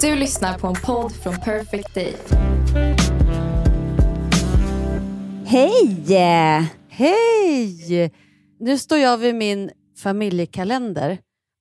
Du lyssnar på en podd från Perfect Day. Hej! Hej! Nu står jag vid min familjekalender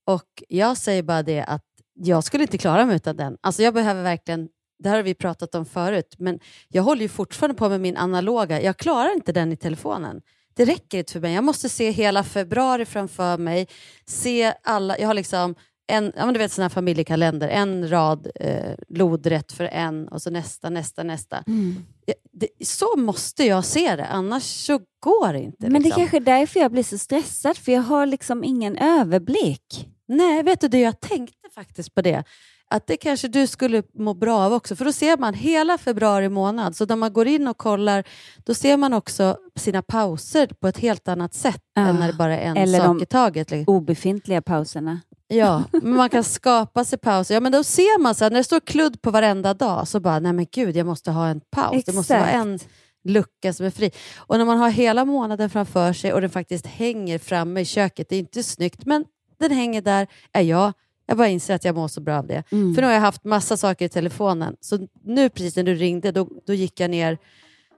och jag säger bara det att jag skulle inte klara mig utan den. Alltså jag behöver verkligen, det här har vi pratat om förut, men jag håller ju fortfarande på med min analoga. Jag klarar inte den i telefonen. Det räcker inte för mig. Jag måste se hela februari framför mig. Se alla, jag har liksom en ja, men du vet sån här familjekalender, en rad eh, lodrätt för en och så nästa, nästa, nästa. Mm. Ja, det, så måste jag se det, annars så går det inte. Men det är liksom. kanske är därför jag blir så stressad, för jag har liksom ingen överblick. Nej, vet du det, jag tänkte faktiskt på det. Att det kanske du skulle må bra av också, för då ser man hela februari månad. Så när man går in och kollar, då ser man också sina pauser på ett helt annat sätt Ja. än när det bara är en Eller sak de- i taget. liksom. Obefintliga pauserna. Ja, men man kan skapa sig pauser. Ja, men då ser man så här, när det står kludd på varenda dag, så bara, nej men gud, jag måste ha en paus. Det måste vara Exakt. en lucka som är fri. Och när man har hela månaden framför sig och den faktiskt hänger framme i köket, det är inte snyggt, men den hänger där, är jag. Jag bara inser att jag mår så bra av det. Mm. För nu har jag haft massa saker i telefonen. Så nu precis när du ringde, då, då gick jag ner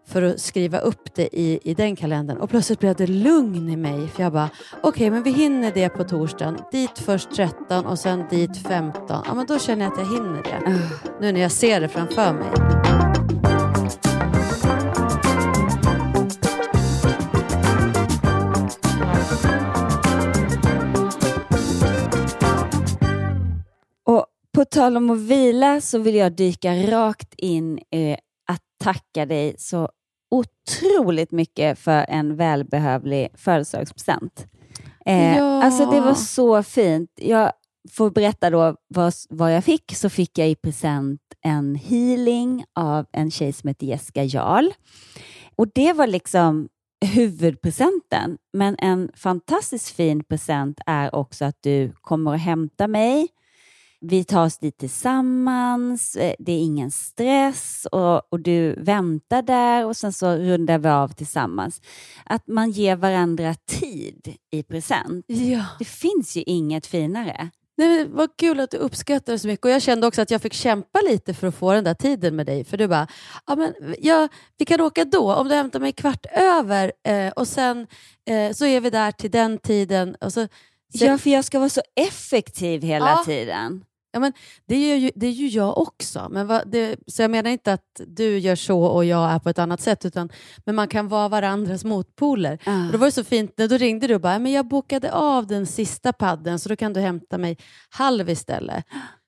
för att skriva upp det i, i den kalendern. Och plötsligt blev det lugn i mig. För jag bara, okej men vi hinner det på torsdagen. Dit först 13 och sen dit 15. Ja men då känner jag att jag hinner det. Nu när jag ser det framför mig. Och på tal om att vila så vill jag dyka rakt in i att tacka dig så otroligt mycket för en välbehövlig födelsedagspresent. Eh, Ja. Alltså det var så fint. Jag får berätta då vad, vad jag fick. Så fick jag i present en healing av en tjej som heter Jessica Jarl. Och det var liksom huvudpresenten. Men en fantastiskt fin present är också att du kommer att hämta mig. Vi tar oss dit tillsammans, eh, det är ingen stress och, och du väntar där och sen så rundar vi av tillsammans. Att man ger varandra tid i present. Ja. Det finns ju inget finare. Nej, vad kul att du uppskattar det så mycket. Och Jag kände också att jag fick kämpa lite för att få den där tiden med dig. För du bara, ja, men, ja, vi kan åka då, om du hämtar mig kvart över eh, och sen eh, så är vi där till den tiden. Och så, så, Ja, för jag ska vara så effektiv hela Ja. tiden. Ja, men det, är ju, det ju jag också. Men vad, det, så jag menar inte att du gör så och jag är på ett annat sätt. Utan, men man kan vara varandras motpoler. Ah. Och då var det så fint, när då ringde du och bara, men jag bokade av den sista padden så då kan du hämta mig halv istället.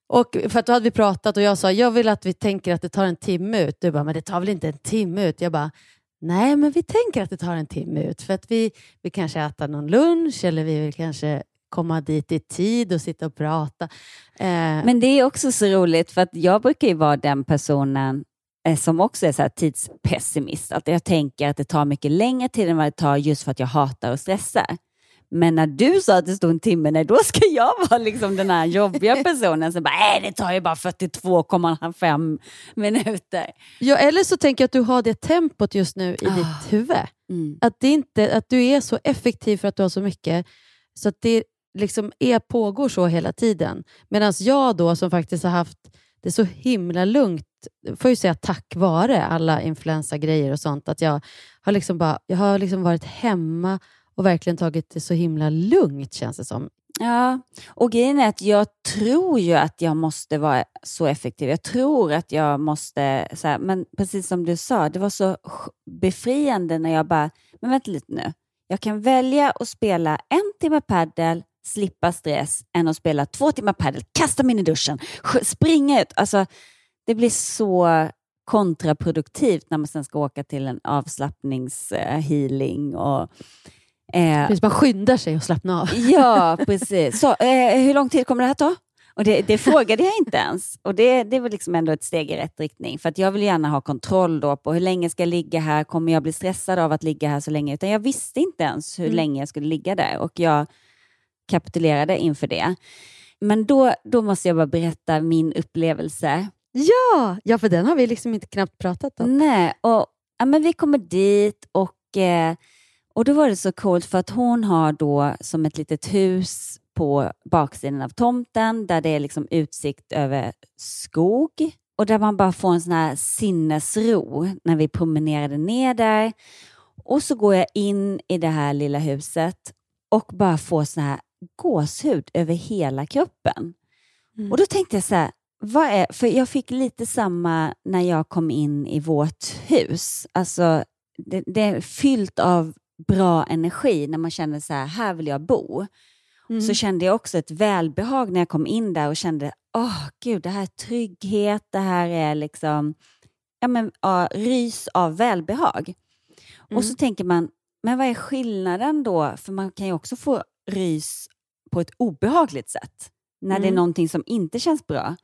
Och för att då hade vi pratat och jag sa, jag vill att vi tänker att det tar en timme ut. Du bara, men det tar väl inte en timme ut? Jag bara, nej men vi tänker att det tar en timme ut. För att vi vill kanske äta någon lunch eller vi vill kanske komma dit i tid och sitta och prata. Eh, Men det är också så roligt för att jag brukar ju vara den personen eh, som också är så tidspessimist. Att jag tänker att det tar mycket längre tid än vad det tar just för att jag hatar och stressar. Men när du sa att det stod en timme, nej, då ska jag vara liksom den här jobbiga personen som bara, nej det tar ju bara 42,5 minuter. ja, eller så tänker jag att du har det tempot just nu i Ah. ditt huvud. Mm. Att, det inte, att du är så effektiv för att du har så mycket, så att det liksom är, pågår så hela tiden. Medan jag då, som faktiskt har haft det så himla lugnt, får ju säga tack vare alla influensagrejer och sånt, att jag har, liksom bara, jag har liksom varit hemma och verkligen tagit det så himla lugnt, känns det som. Ja, och grejen är att jag tror ju att jag måste vara så effektiv. Jag tror att jag måste, så här, men precis som du sa, det var så befriande när jag bara, men vänta lite nu. Jag kan välja att spela en timme paddel, slippa stress, än att spela två timmar paddel, kasta mig in i duschen, springa ut. Alltså, det blir så kontraproduktivt när man sen ska åka till en avslappningshealing. Och, eh, Precis, man skyndar sig att slappna av. Ja, precis. Så, eh, hur lång tid kommer det här ta? Och det, det frågade jag inte ens. Och det, det var liksom ändå ett steg i rätt riktning. För att jag vill gärna ha kontroll då på hur länge ska jag ligga här? Kommer jag bli stressad av att ligga här så länge? Utan jag visste inte ens hur Mm. länge jag skulle ligga där. Och jag kapitulerade inför det. Men då, då måste jag bara berätta min upplevelse. Ja, ja, för den har vi liksom inte knappt pratat om. Nej, och ja, men vi kommer dit och, eh, och då var det så coolt för att hon har då som ett litet hus på baksidan av tomten där det är liksom utsikt över skog och där man bara får en sån här sinnesro när vi promenerade ner där. Och så går jag in i det här lilla huset och bara får sån här gåshud över hela kroppen. Mm. Och då tänkte jag så här, vad är, för jag fick lite samma när jag kom in i vårt hus. Alltså, det, det är fyllt av bra energi när man känner så här, här vill jag bo. Mm. Så kände jag också ett välbehag när jag kom in där och kände, åh gud, det här är trygghet, det här är liksom, ja men ja, rys av välbehag. Mm. Och så tänker man, men vad är skillnaden då? För man kan ju också få rys på ett obehagligt sätt, när det är Mm. någonting som inte känns bra.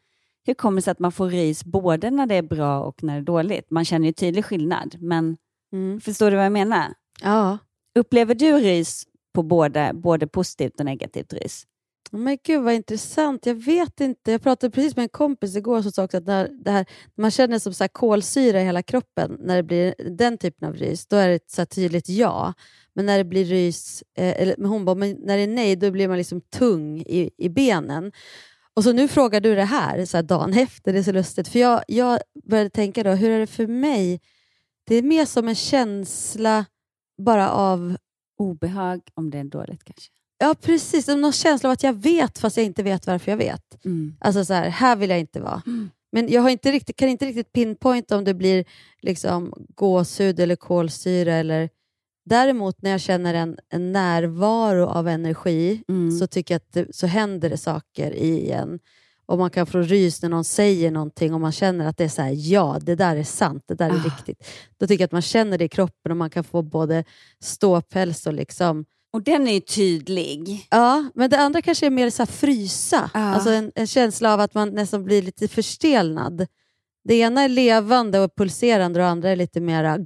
Hur kommer det sig att man får rys både när det är bra och när det är dåligt? Man känner ju tydlig skillnad, men Mm. förstår du vad jag menar? Ja. Upplever du rys på både, både positivt och negativt rys? Men gud vad intressant. Jag vet inte. Jag pratade precis med en kompis igår som sa också att när, det här, man känner som så kolsyra i hela kroppen, när det blir den typen av rys, då är det ett så tydligt ja. Men när det blir rys, eh, eller, men hon bara, men när det är nej, då blir man liksom tung i, i benen. Och så nu frågar du det här, så här dagen efter, det är så lustigt. För jag, jag började tänka då, hur är det för mig? Det är mer som en känsla bara av Obehag om det är dåligt kanske? Ja, precis. Någon känsla av att jag vet fast jag inte vet varför jag vet. Mm. Alltså så här, här vill jag inte vara. Mm. Men jag har inte riktigt, kan inte riktigt pinpointa om det blir liksom gåshud eller kolsyra. Eller... Däremot när jag känner en, en närvaro av energi Mm. så tycker jag att det, så händer det saker i en. Och man kan få rys när någon säger någonting och man känner att det är så här, ja, det där är sant, det där är Ah. riktigt. Då tycker jag att man känner det i kroppen och man kan få både ståpäls och liksom Och den är ju tydlig. Ja, men det andra kanske är mer så frysa. Ja. Alltså en, en känsla av att man nästan blir lite förstelnad. Det ena är levande och pulserande och det andra är lite mer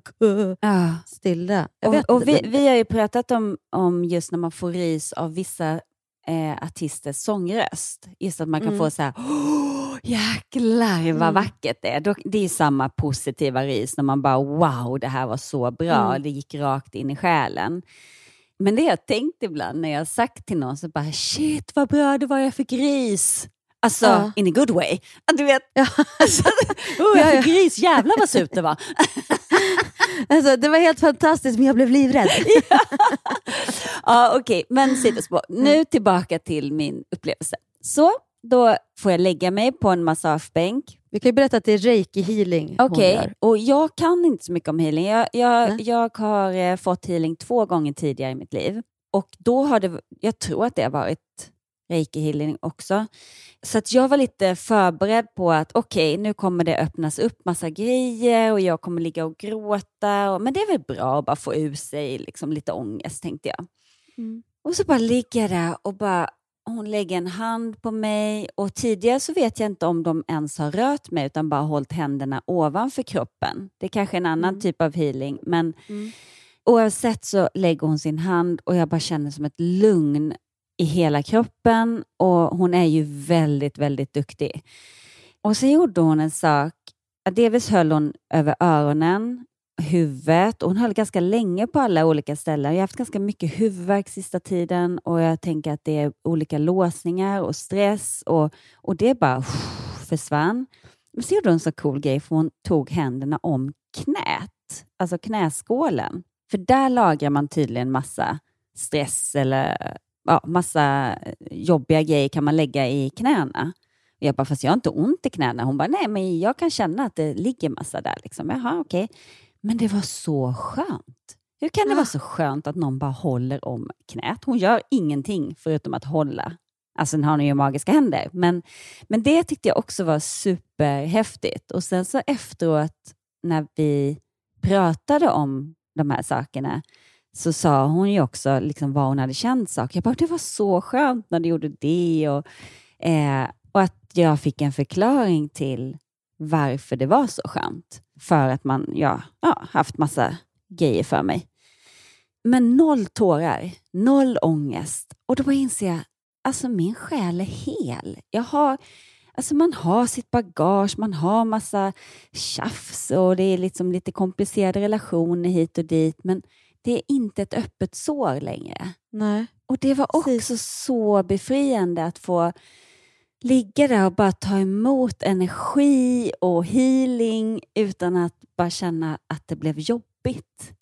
Ja. stilla. Och, och vi, vi har ju pratat om, om just när man får rys av vissa eh, artisters sångröst. Just att man kan Mm. få så här, oh, jäklar vad Mm. vackert det är. Det är samma positiva rys när man bara, wow, det här var så bra. Mm. Det gick rakt in i själen. Men det har jag tänkt ibland när jag har sagt till någon, så bara, shit vad bra det var jag fick rys. Alltså, Ja. in a good way. Du vet, Ja. alltså, oh, jag Ja, ja. fick rys, jävlar vad surt det var. Alltså, det var helt fantastiskt men jag blev livrädd. ja, okej, men sidospår. Nu tillbaka till min upplevelse. Så, då får jag lägga mig på en massagebänk. Vi kan ju berätta att det är reiki healing Okej, gör. och jag kan inte så mycket om healing. Jag, jag, jag har eh, fått healing två gånger tidigare i mitt liv. Och då har det, jag tror att det har varit reiki healing också. Så att jag var lite förberedd på att okej, nu kommer det öppnas upp massa grejer och jag kommer ligga och gråta. Och, men det är väl bra att bara få ur sig liksom, lite ångest, tänkte jag. Mm. Och så bara ligger jag där och bara, hon lägger en hand på mig och tidigare så vet jag inte om de ens har rört mig utan bara hållit händerna ovanför kroppen. Det är kanske en annan Mm. typ av healing men Mm. oavsett så lägger hon sin hand och jag bara känner som ett lugn i hela kroppen och hon är ju väldigt, väldigt duktig. Och så gjorde hon en sak, delvis höll hon över öronen, huvudet och hon höll ganska länge på alla olika ställen. Jag har haft ganska mycket huvudvärk sista tiden och jag tänker att det är olika låsningar och stress och, och det bara försvann. Men så gjorde hon en så cool grej för hon tog händerna om knät, alltså knäskålen. För där lagrar man tydligen massa stress eller ja, massa jobbiga grejer kan man lägga i knäna. Jag bara, fast jag har inte ont i knäna. Hon bara, nej men jag kan känna att det ligger massa där. Liksom. Jaha, okej. Men det var så skönt. Hur kan det vara så skönt att någon bara håller om knät? Hon gör ingenting förutom att hålla. Alltså den har ju magiska händer. Men, men det tyckte jag också var superhäftigt. Och sen så efteråt när vi pratade om de här sakerna så sa hon ju också liksom vad hon hade känt saker. Jag bara, det var så skönt när du gjorde det och, eh, och att jag fick en förklaring till varför det var så skönt. För att man ja, ja, haft massa grejer för mig. Men noll tårar, noll ångest. Och då inser jag, alltså min själ är hel. Jag har, alltså man har sitt bagage, man har massa tjafs och det är liksom lite komplicerade relationer hit och dit. Men det är inte ett öppet sår längre. Nej. Och det var också Precis. så befriande att få ligga där och bara ta emot energi och healing utan att bara känna att det blev jobbigt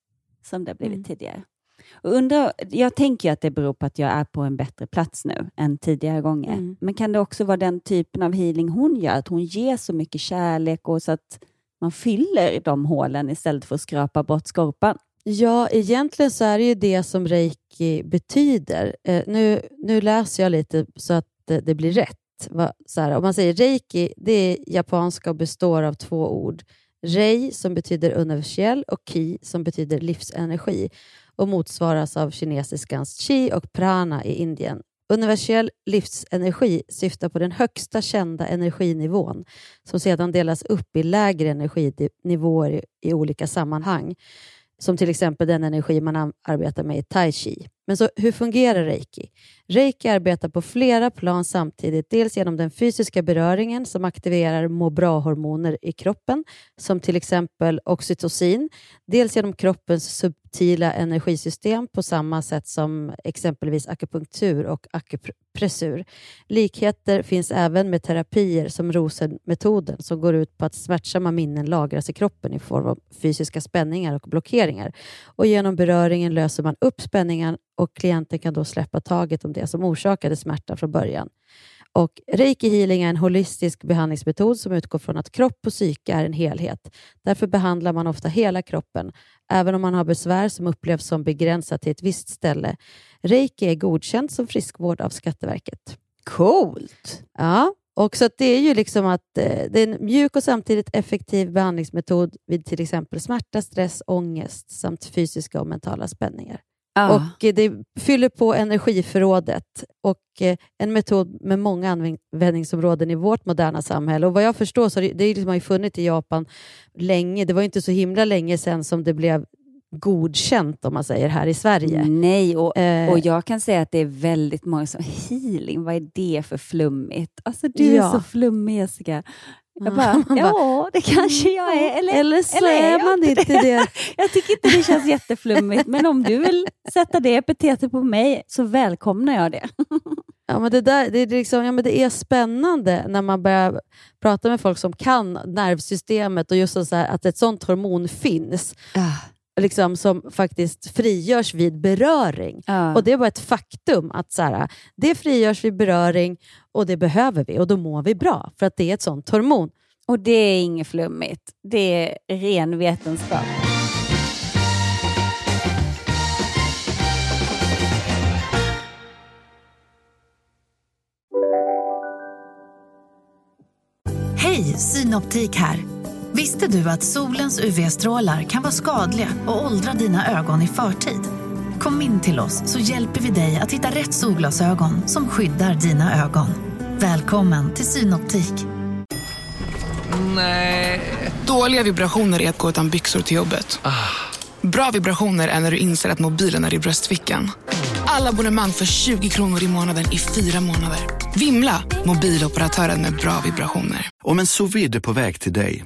som det blivit mm. tidigare. Och undrar, jag tänker att det beror på att jag är på en bättre plats nu än tidigare gånger. Mm. Men kan det också vara den typen av healing hon gör? Att hon ger så mycket kärlek och så att man fyller de hålen istället för att skrapa bort skorpan? Ja, egentligen så är det ju det som reiki betyder. Eh, nu, nu läser jag lite så att det, det blir rätt. Va, så här, om man säger reiki, det är japanska och består av två ord. Rei som betyder universell och ki som betyder livsenergi och motsvaras av kinesiskans chi och prana i Indien. Universell livsenergi syftar på den högsta kända energinivån som sedan delas upp i lägre energinivåer i olika sammanhang som till exempel den energi man arbetar med i tai chi. Men så hur fungerar reiki? Reiki arbetar på flera plan samtidigt. Dels genom den fysiska beröringen som aktiverar må bra-hormoner i kroppen, som till exempel oxytocin. Dels genom kroppens subtila energisystem på samma sätt som exempelvis akupunktur och akupressur. Likheter finns även med terapier som rosenmetoden som går ut på att smärtsamma minnen lagras i kroppen i form av fysiska spänningar och blockeringar. Och genom beröringen löser man upp spänningen och klienten kan då släppa taget om det som orsakade smärtan från början. Och Reiki healing är en holistisk behandlingsmetod som utgår från att kropp och psyke är en helhet. Därför behandlar man ofta hela kroppen, även om man har besvär som upplevs som begränsat till ett visst ställe. Reiki är godkänt som friskvård av Skatteverket. Coolt! Ja, och så det är ju liksom att eh, det är en mjuk och samtidigt effektiv behandlingsmetod vid till exempel smärta, stress, ångest samt fysiska och mentala spänningar. Ah. Och eh, Det fyller på energiförrådet och eh, en metod med många användningsområden i vårt moderna samhälle. Och Vad jag förstår så det, det liksom har ju funnits i Japan länge. Det var inte så himla länge sedan som det blev godkänt om man säger här i Sverige. Nej, och, eh, och jag kan säga att det är väldigt många som healing, vad är det för flummigt? Alltså du ja. är så flummig Jessica. Jag bara, ja, det kanske jag är. Eller, eller så eller är man inte det. jag tycker inte det känns jätteflummigt, men om du vill sätta det epitetet på mig så välkomnar jag det. Ja, men det, där, det, är liksom, ja, men det är spännande när man börjar prata med folk som kan nervsystemet och just så här, att ett sånt hormon finns. Liksom, som faktiskt frigörs vid beröring. Uh. Och Det är bara ett faktum att så här, det frigörs vid beröring och det behöver vi och då mår vi bra för att det är ett sånt hormon. Och det är inget flummigt. Det är ren vetenskap. Hej, Synoptik här. Visste du att solens UV-strålar kan vara skadliga och åldra dina ögon i förtid? Kom in till oss så hjälper vi dig att hitta rätt solglasögon som skyddar dina ögon. Välkommen till Synoptik. Nej. Dåliga vibrationer är att gå utan byxor till jobbet. Ah. Bra vibrationer är när du inser att mobilen är i bröstfickan. Alla abonnemang för 20 kronor i månaden i fyra månader. Vimla! Mobiloperatören med bra vibrationer. Om en sous på väg till dig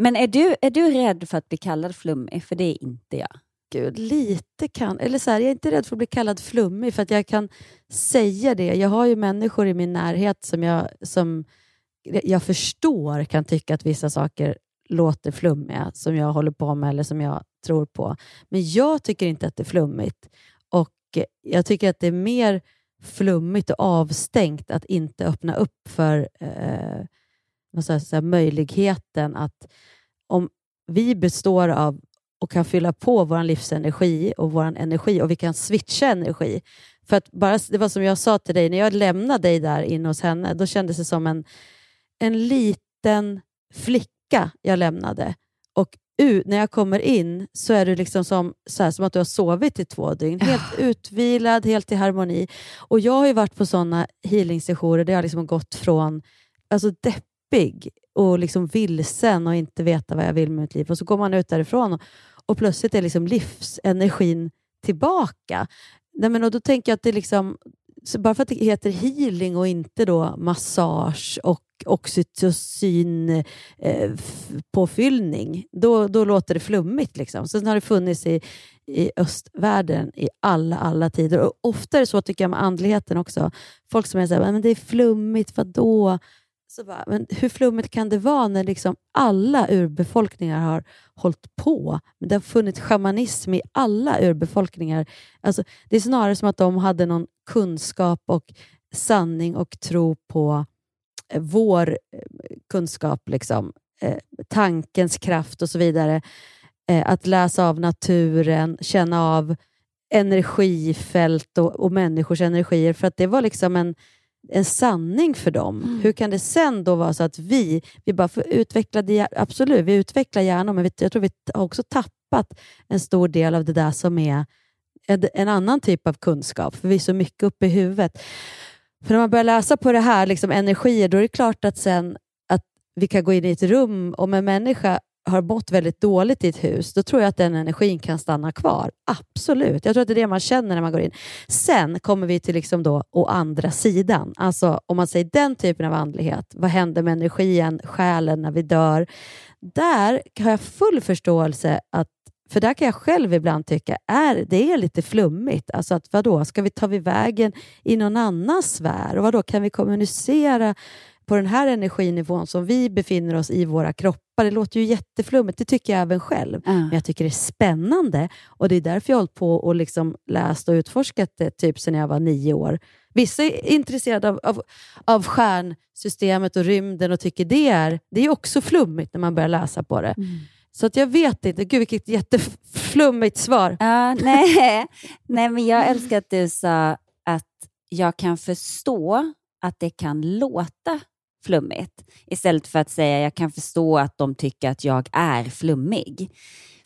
Men är du, är du rädd för att bli kallad flummig? För det är inte jag. gud, lite kan... Eller så här, jag är inte rädd för att bli kallad flummig, för att jag kan säga det. Jag har ju människor i min närhet som jag, som jag förstår kan tycka att vissa saker låter flummiga, som jag håller på med eller som jag tror på. Men jag tycker inte att det är flummigt. Och Jag tycker att det är mer flummigt och avstängt att inte öppna upp för eh, vad ska jag säga, möjligheten att om vi består av och kan fylla på vår livsenergi och vår energi och vi kan switcha energi. För att bara, Det var som jag sa till dig, när jag lämnade dig där inne hos henne, då kändes det som en, en liten flicka jag lämnade. Och ut, när jag kommer in så är du liksom som, så här, som att du har sovit i två dygn. Helt utvilad, helt i harmoni. Och Jag har ju varit på sådana healing-sessioner där jag liksom gått från alltså deppig och liksom vilsen och inte veta vad jag vill med mitt liv. Och så går man ut därifrån och, och plötsligt är liksom livsenergin tillbaka. Nej, men, och Då tänker jag att det liksom, bara för att det heter healing och inte då massage och oxytocin eh, påfyllning, då, då låter det flummigt. Liksom. Sen har det funnits i, i östvärlden i alla, alla tider. Och ofta är det så tycker jag med andligheten också. Folk som är såhär, men det är flummigt, vadå? Så bara, men hur flummigt kan det vara när liksom alla urbefolkningar har hållit på? Det har funnits shamanism i alla urbefolkningar. Alltså, det är snarare som att de hade någon kunskap och sanning och tro på eh, vår eh, kunskap, liksom, eh, tankens kraft och så vidare. Att läsa av naturen, känna av energifält och, och människors energier. För att det var liksom en en sanning för dem. Mm. Hur kan det sen då vara så att vi, vi bara får utveckla, absolut, vi utvecklar hjärnan, men jag tror vi har också tappat en stor del av det där som är en annan typ av kunskap, för vi är så mycket uppe i huvudet. För när man börjar läsa på det här, liksom energier, då är det klart att sen att vi kan gå in i ett rum, om en människa har mått väldigt dåligt i ett hus, då tror jag att den energin kan stanna kvar. Absolut. Jag tror att det är det man känner när man går in. Sen kommer vi till liksom då å andra sidan. Alltså om man säger den typen av andlighet, vad händer med energin, själen när vi dör? Där har jag full förståelse att för där kan jag själv ibland tycka är det är lite flummigt. Alltså att vadå, ska vi ta vi vägen i någon annan sfär? Och vadå, kan vi kommunicera på den här energinivån som vi befinner oss i våra kroppar. Det låter ju jätteflummigt, det tycker jag även själv. Mm. Men jag tycker det är spännande och det är därför jag har hållit på och liksom läst och utforskat det typ sedan jag var nio år. Vissa är intresserade av, av, av stjärnsystemet och rymden och tycker det är, det är också flummigt när man börjar läsa på det. Mm. Så att jag vet inte. Gud, vilket jätteflummigt svar. Uh, nej. nej, men jag älskar att du sa att jag kan förstå att det kan låta flummigt istället för att säga jag kan förstå att de tycker att jag är flummig.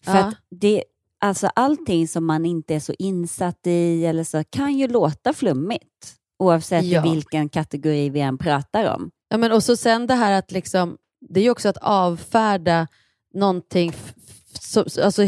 För ja. det, alltså allting som man inte är så insatt i eller så kan ju låta flummigt oavsett ja. vilken kategori vi än pratar om. Ja, men och så sen det här att liksom, det är ju också att avfärda någonting så, alltså,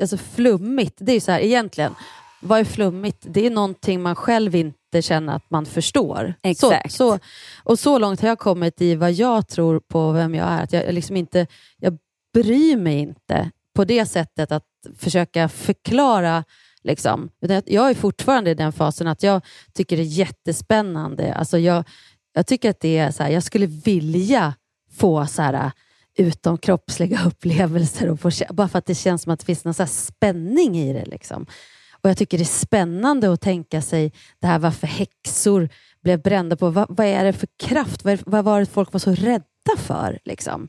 alltså flummigt. Det är ju så här egentligen, vad är flummigt? Det är någonting man själv inte känner att man förstår. Exakt. Så, så, och så långt har jag kommit i vad jag tror på vem jag är. Att jag, liksom inte, jag bryr mig inte på det sättet att försöka förklara. Liksom. Jag är fortfarande i den fasen att jag tycker det är jättespännande. Alltså jag, jag tycker att det är så här, jag skulle vilja få så här, utomkroppsliga upplevelser och få, bara för att det känns som att det finns någon så spänning i det. Liksom. Och Jag tycker det är spännande att tänka sig det här varför häxor blev brända på. Vad, vad är det för kraft? Vad, är, vad var det folk var så rädda för? Liksom?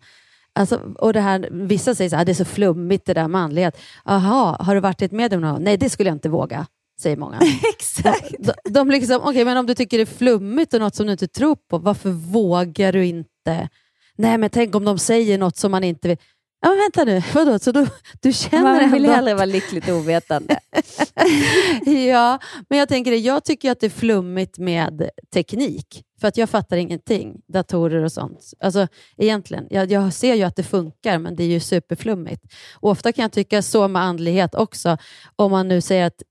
Alltså, och det här, vissa säger att det är så flummigt det där med andlighet. Jaha, har du varit i ett medium? Nej, det skulle jag inte våga, säger många. Exakt. De, de liksom, okay, men om du tycker det är flummigt och något som du inte tror på, varför vågar du inte? Nej, men tänk om de säger något som man inte vill. Ja, men vänta nu, vadå? Så du, du känner Man vill ändå... hellre vara lyckligt ovetande. ja, men jag tänker det. Jag tycker att det är flummigt med teknik, för att jag fattar ingenting. Datorer och sånt. Alltså, egentligen, jag, jag ser ju att det funkar, men det är ju superflummigt. Och ofta kan jag tycka så med andlighet också. Om man nu säger att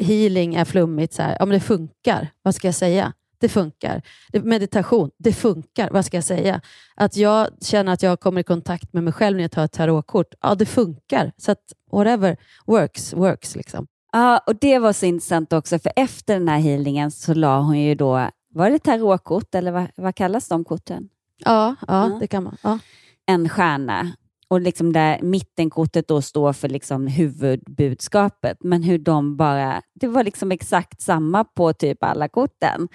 healing är flummigt, så här, ja, men det funkar. Vad ska jag säga? Det funkar. Meditation, det funkar. Vad ska jag säga? Att jag känner att jag kommer i kontakt med mig själv när jag tar ett tarotkort, ja det funkar. Så att whatever works, works. Liksom. Ja, och det var så intressant också, för efter den här healingen så la hon ju då, var det tarotkort eller vad, vad kallas de korten? Ja, ja, ja. det kan man. Ja. En stjärna och liksom där mittenkortet då står för liksom huvudbudskapet, men hur de bara, det var liksom exakt samma på typ alla korten.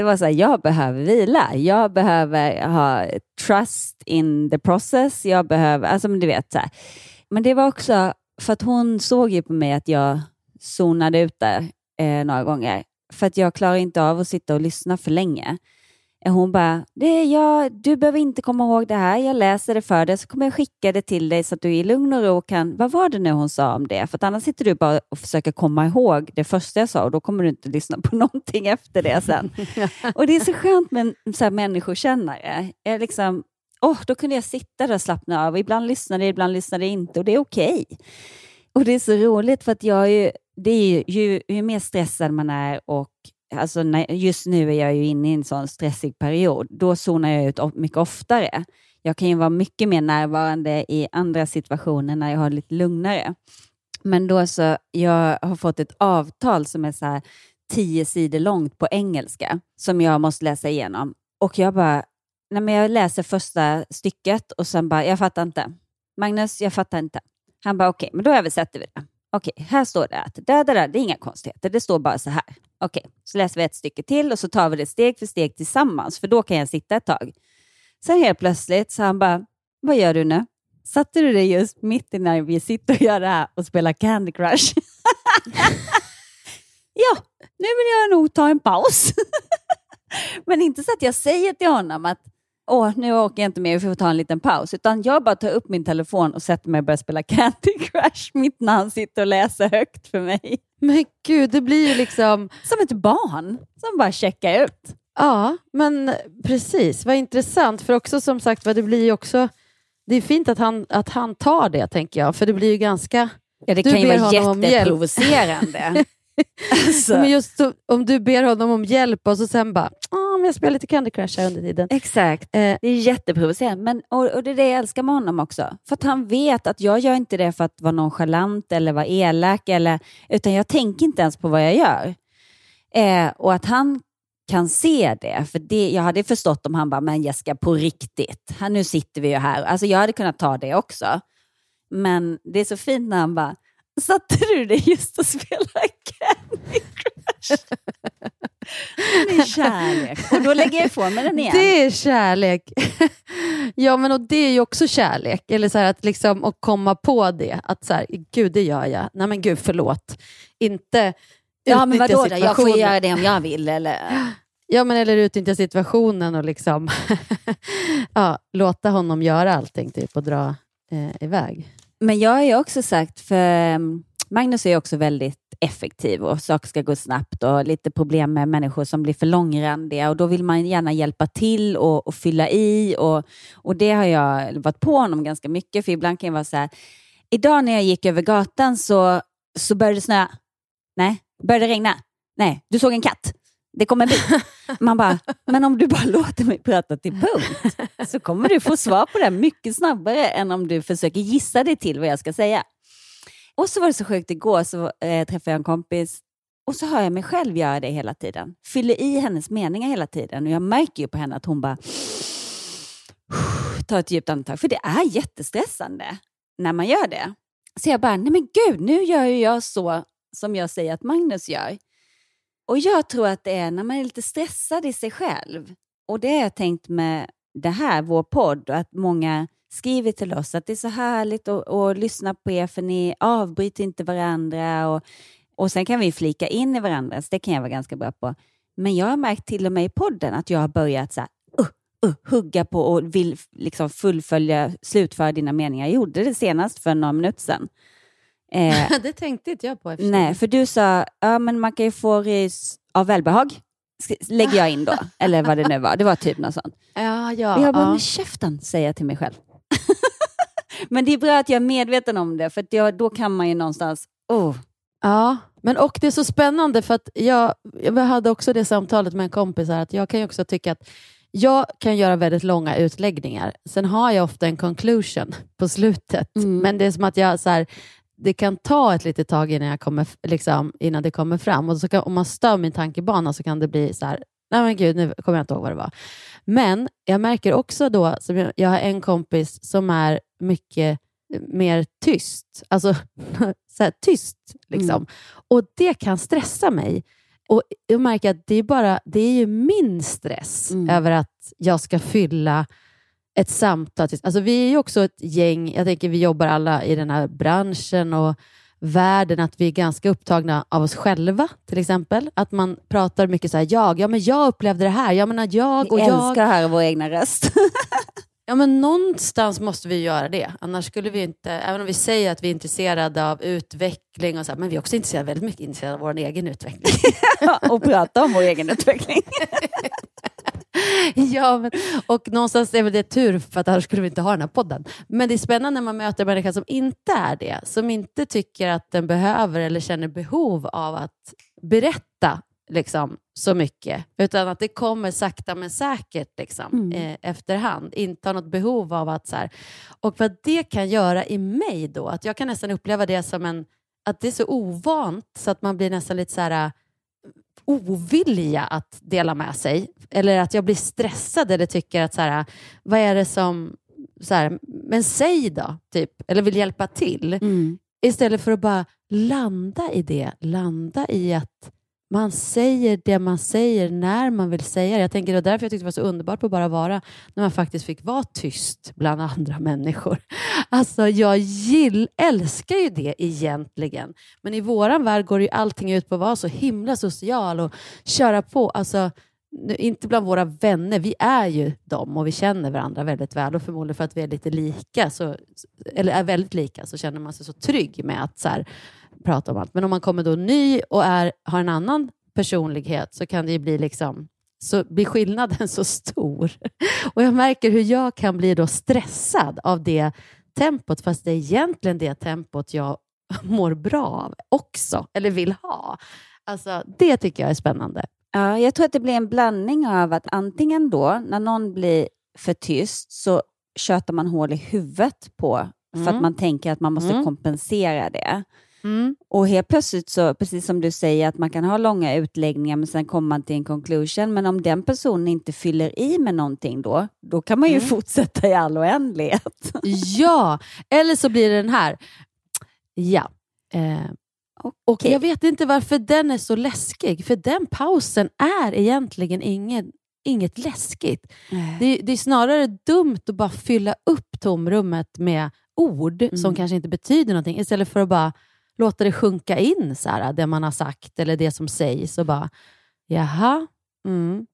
Det var så här, jag behöver vila, jag behöver ha trust in the process, jag behöver, alltså men du vet så här. Men det var också för att hon såg ju på mig att jag zonade ut där eh, några gånger, för att jag klarar inte av att sitta och lyssna för länge. Hon bara, det är jag, du behöver inte komma ihåg det här, jag läser det för dig, så kommer jag skicka det till dig så att du i lugn och ro kan, vad var det nu hon sa om det? För att annars sitter du bara och försöker komma ihåg det första jag sa och då kommer du inte lyssna på någonting efter det sen. och det är så skönt med en så här människokännare. Jag liksom, oh, då kunde jag sitta där och slappna av. Ibland lyssnade jag, ibland lyssnade jag inte och det är okej. Okay. Och det är så roligt för att jag är ju, det är ju, ju, ju mer stressad man är och alltså när, just nu är jag ju inne i en sån stressig period, då zonar jag ut mycket oftare. Jag kan ju vara mycket mer närvarande i andra situationer när jag har lite lugnare. Men då så, jag har fått ett avtal som är så här tio sidor långt på engelska som jag måste läsa igenom. Och jag bara, nej men jag läser första stycket och sen bara, jag fattar inte. Magnus, jag fattar inte. Han bara, okej, okay, men då översätter vi det. Okej, okay, här står det att där, där, där, det är inga konstigheter, det står bara så här. Okej, okay, så läser vi ett stycke till och så tar vi det steg för steg tillsammans, för då kan jag sitta ett tag. Sen helt plötsligt så han bara, vad gör du nu? Satte du dig just mitt i när vi sitter och gör det här och spelar Candy Crush? ja, nu vill jag nog ta en paus. Men inte så att jag säger till honom att åh, nu åker jag inte med, vi får ta en liten paus. Utan jag bara tar upp min telefon och sätter mig och börjar spela Candy Crush mitt när han sitter och läser högt för mig. Men gud, det blir ju liksom... Som ett barn som bara checkar ut. Ja, men precis. Vad intressant. För också som sagt, det blir ju också... Det är fint att han, att han tar det, tänker jag. För det blir ju ganska... Ja, det kan ju vara jätteprovocerande. alltså. Men just om du ber honom om hjälp och så sen bara, ah, men jag spelar lite Candy Crush här under tiden. Exakt, eh. det är jätteprovocerande. Men, och, och det är det jag älskar med honom också. För att han vet att jag gör inte det för att vara nonchalant eller vara elak, eller, utan jag tänker inte ens på vad jag gör. Eh, och att han kan se det. För det, Jag hade förstått om han bara, men Jessica på riktigt, här, nu sitter vi ju här. Alltså jag hade kunnat ta det också. Men det är så fint när han bara, Satte du dig just och spelade Candy Crush? Det är kärlek. Och då lägger jag ifrån mig den igen. Det är kärlek. Ja, men och det är ju också kärlek. Eller så här, att liksom att komma på det. Att så här, gud, det gör jag. Nej men gud, förlåt. Inte Ja, men vadå då? Jag får göra det om jag vill, eller? Ja, men eller utnyttja situationen och liksom ja, låta honom göra allting typ, och dra eh, iväg. Men jag har ju också sagt, för mm, Magnus är också väldigt effektiv och saker ska gå snabbt och lite problem med människor som blir för långrandiga och då vill man gärna hjälpa till och, och fylla i och, och det har jag varit på honom ganska mycket för ibland kan jag vara så här, idag när jag gick över gatan så, så började det snöa. Nej, började det regna. Nej, du såg en katt det kommer bli. Man bara, men om du bara låter mig prata till punkt så kommer du få svar på det mycket snabbare än om du försöker gissa dig till vad jag ska säga. Och så var det så sjukt igår så eh, träffade jag en kompis och så hör jag mig själv göra det hela tiden. Fyller i hennes meningar hela tiden och jag märker ju på henne att hon bara tar ett djupt andetag. För det är jättestressande när man gör det. Så jag bara, nej men gud, nu gör ju jag så som jag säger att Magnus gör. Och jag tror att det är när man är lite stressad i sig själv. Och det har jag tänkt med det här, vår podd, och att många skriver till oss att det är så härligt att, att lyssna på er för ni avbryter inte varandra. Och, och sen kan vi flika in i varandra, så det kan jag vara ganska bra på. Men jag har märkt till och med i podden att jag har börjat så här, uh, uh, hugga på och vill liksom fullfölja, slutföra dina meningar. Jag gjorde det senast för några minuter sedan. Eh, det tänkte inte jag på. Nej, för du sa ja, men man kan ju få ris av välbehag. Lägger jag in då, eller vad det nu var. Det var typ något sånt. Ja, ja, och jag bara, ja. med käften, säger jag till mig själv. men det är bra att jag är medveten om det, för jag, då kan man ju någonstans, oh, Ja, men och det är så spännande för att jag, jag hade också det samtalet med en kompis här, att jag kan ju också tycka att jag kan göra väldigt långa utläggningar. Sen har jag ofta en conclusion på slutet. Mm. Men det är som att jag så här, det kan ta ett litet tag innan, jag kommer, liksom, innan det kommer fram. Och så kan, om man stör min tankebana så kan det bli så här, nej men gud, nu kommer jag inte ihåg vad det var. Men jag märker också då, som jag, har en kompis som är mycket mer tyst. Alltså så här, tyst. Liksom. Mm. Och det kan stressa mig. Och jag märker att det är, bara, det är ju min stress Mm. över att jag ska fylla ett samtal. Alltså vi är ju också ett gäng, jag tänker vi jobbar alla i den här branschen och världen, att vi är ganska upptagna av oss själva till exempel. Att man pratar mycket så här, jag, ja men jag upplevde det här, jag menar jag och Vi jag. älskar att höra vår egna röst. Ja, men någonstans måste vi göra det. Annars skulle vi inte, även om vi säger att vi är intresserade av utveckling, och så här, men vi är också intresserade, väldigt mycket intresserade av vår egen utveckling. och prata om vår egen utveckling. ja, men, och någonstans är väl det tur, för att annars skulle vi inte ha den här podden. Men det är spännande när man möter människor som inte är det, som inte tycker att den behöver eller känner behov av att berätta liksom, så mycket, utan att det kommer sakta men säkert liksom, Mm. eh, efterhand. Inte har något behov av att... Så här, och vad det kan göra i mig då, att jag kan nästan uppleva det som en... Att det är så ovant så att man blir nästan lite så här ovilja att dela med sig. Eller att jag blir stressad eller tycker att så här, vad är det som... Så här, men säg då, typ. Eller vill hjälpa till. Mm. Istället för att bara landa i det. Landa i att man säger det man säger när man vill säga det. Jag tänker det var därför jag tyckte det var så underbart på bara vara när man faktiskt fick vara tyst bland andra människor. Alltså jag gill, älskar ju det egentligen. Men i våran värld går ju allting ut på att vara så himla social och köra på. Alltså, nu, inte bland våra vänner, vi är ju dem och vi känner varandra väldigt väl och förmodligen för att vi är lite lika, så, eller är väldigt lika, så känner man sig så trygg med att så här, prata om allt. Men om man kommer då ny och är, har en annan personlighet så kan det ju bli liksom så blir skillnaden så stor. Och jag märker hur jag kan bli då stressad av det tempot, fast det är egentligen det tempot jag mår bra av också, eller vill ha. Alltså, det tycker jag är spännande. Ja, jag tror att det blir en blandning av att antingen då, när någon blir för tyst, så tjötar man hål i huvudet på, för Mm. att man tänker att man måste Mm. kompensera det. Mm. Och helt plötsligt, så, precis som du säger, att man kan ha långa utläggningar men sen kommer man till en conclusion. Men om den personen inte fyller i med någonting då, då kan man ju Mm. fortsätta i all oändlighet. Ja, eller så blir det den här. Ja. Eh, och. Jag vet inte varför den är så läskig, för den pausen är egentligen ingen, inget läskigt. Det, det är snarare dumt att bara fylla upp tomrummet med ord som Mm. kanske inte betyder någonting, istället för att bara låta det sjunka in, så här, det man har sagt eller det som sägs. Och bara, jaha. Mm.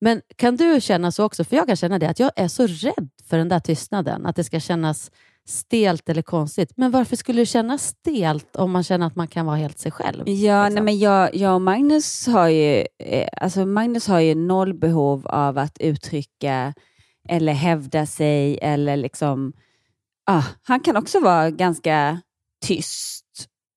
Men kan du känna så också? För jag kan känna det, att jag är så rädd för den där tystnaden. Att det ska kännas stelt eller konstigt. Men varför skulle det kännas stelt om man känner att man kan vara helt sig själv? Ja, liksom? nej, men jag, jag och Magnus har ju, eh, alltså Magnus har ju noll behov av att uttrycka eller hävda sig eller liksom, ah, han kan också vara ganska tyst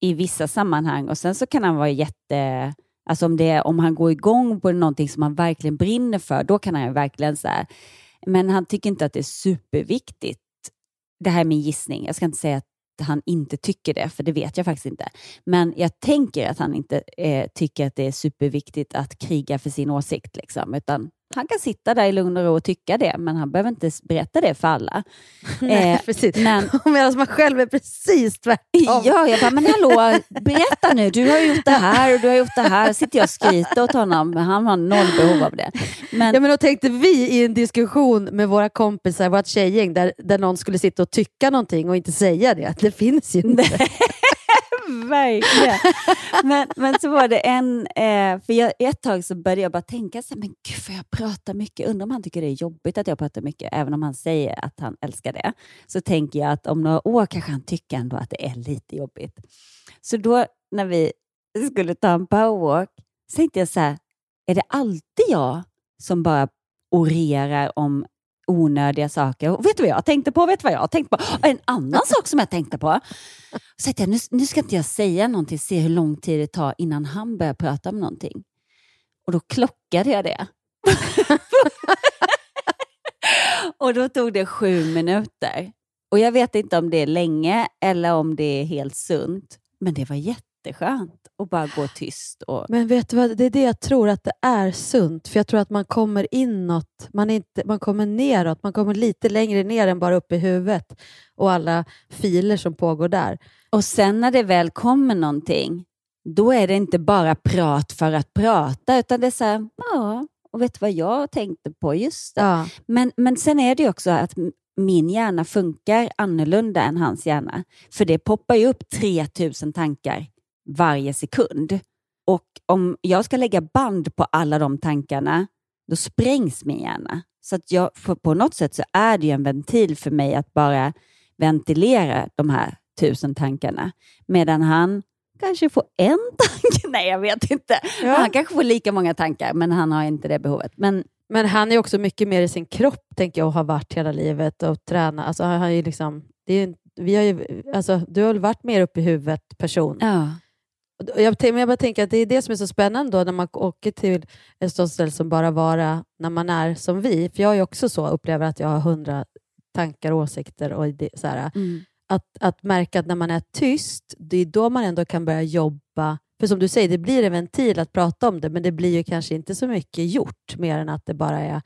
i vissa sammanhang och sen så kan han vara jätte, alltså om, det, om han går igång på någonting som han verkligen brinner för, då kan han ju verkligen så här, men han tycker inte att det är superviktigt. Det här är min gissning, jag ska inte säga att han inte tycker det, för det vet jag faktiskt inte. Men jag tänker att han inte eh, tycker att det är superviktigt att kriga för sin åsikt. Liksom, utan han kan sitta där i lugn och ro och tycka det, men han behöver inte berätta det för alla. Nej, Eh, precis. men- Medan man själv är precis tvärtom. Ja, jag bara, men hallå, berätta nu, du har gjort det här och du har gjort det här. Sitter jag och skryter åt honom, men han har noll behov av det. Men, Ja, men då tänkte vi i en diskussion med våra kompisar, vårt tjejgäng, där, där någon skulle sitta och tycka någonting och inte säga det. Det finns ju inte. Verkligen. Men, men så var det en, eh, för jag, ett tag så började jag bara tänka, så här, men gud får jag prata mycket? Undrar om han tycker det är jobbigt att jag pratar mycket, även om han säger att han älskar det. Så tänker jag att om några år kanske han tycker ändå att det är lite jobbigt. Så då när vi skulle ta en powerwalk, så tänkte jag så här, är det alltid jag som bara orerar om onödiga saker. Och vet du vad jag tänkte på? Vet du vad jag tänkte på? Och en annan sak som jag tänkte på. Så jag, nu, nu ska inte jag säga någonting, se hur lång tid det tar innan han börjar prata om någonting. Och då klockade jag det. och då tog det sju minuter. Och jag vet inte om det är länge eller om det är helt sunt. Men det var jätteskönt att bara gå tyst. Och... Men vet du vad, det är det jag tror att det är sunt. För jag tror att man kommer inåt, man, inte, man kommer neråt, man kommer lite längre ner än bara upp i huvudet och alla filer som pågår där. Och sen när det väl kommer någonting, då är det inte bara prat för att prata, utan det är så här, ja, och vet du vad jag tänkte på? Just det. Ja. Men, men sen är det ju också att min hjärna funkar annorlunda än hans hjärna. För det poppar ju upp 3000 tankar varje sekund. Och om jag ska lägga band på alla de tankarna, då sprängs min hjärna. Så att jag, på något sätt så är det ju en ventil för mig att bara ventilera de här tusen tankarna. Medan han kanske får en tanke. Nej, jag vet inte. Ja. Han kanske får lika många tankar, men han har inte det behovet. Men Men han är också mycket mer i sin kropp, tänker jag, och har varit hela livet och tränat. Alltså, han har ju liksom, det är, ju- vi har ju, alltså, du har väl varit mer uppe i huvudet person. ja, Jag, men jag bara tänker att det är det som är så spännande då, när man åker till ett sånt ställe som bara vara när man är som vi. För jag är också så, upplever att jag har hundra tankar och åsikter. Och det, så här, mm. att, att märka att när man är tyst, det är då man ändå kan börja jobba. För som du säger, det blir en ventil att prata om det, men det blir ju kanske inte så mycket gjort, mer än att det bara är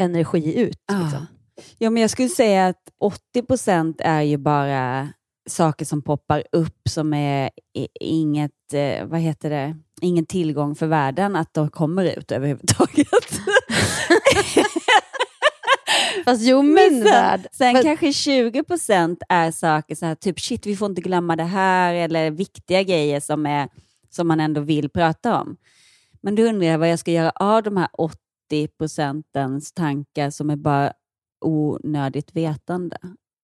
energi ut. Ja. Liksom. Ja, men jag skulle säga att 80 procent är ju bara saker som poppar upp som är i- eh, vad heter det, ingen tillgång för världen att de kommer ut överhuvudtaget. Fast jo, Men min sen, värld. sen men- kanske 20 procent är saker så här, typ shit, vi får inte glömma det här eller viktiga grejer som, är, som man ändå vill prata om. Men då undrar jag vad jag ska göra av de här 80 procentens tankar som är bara onödigt vetande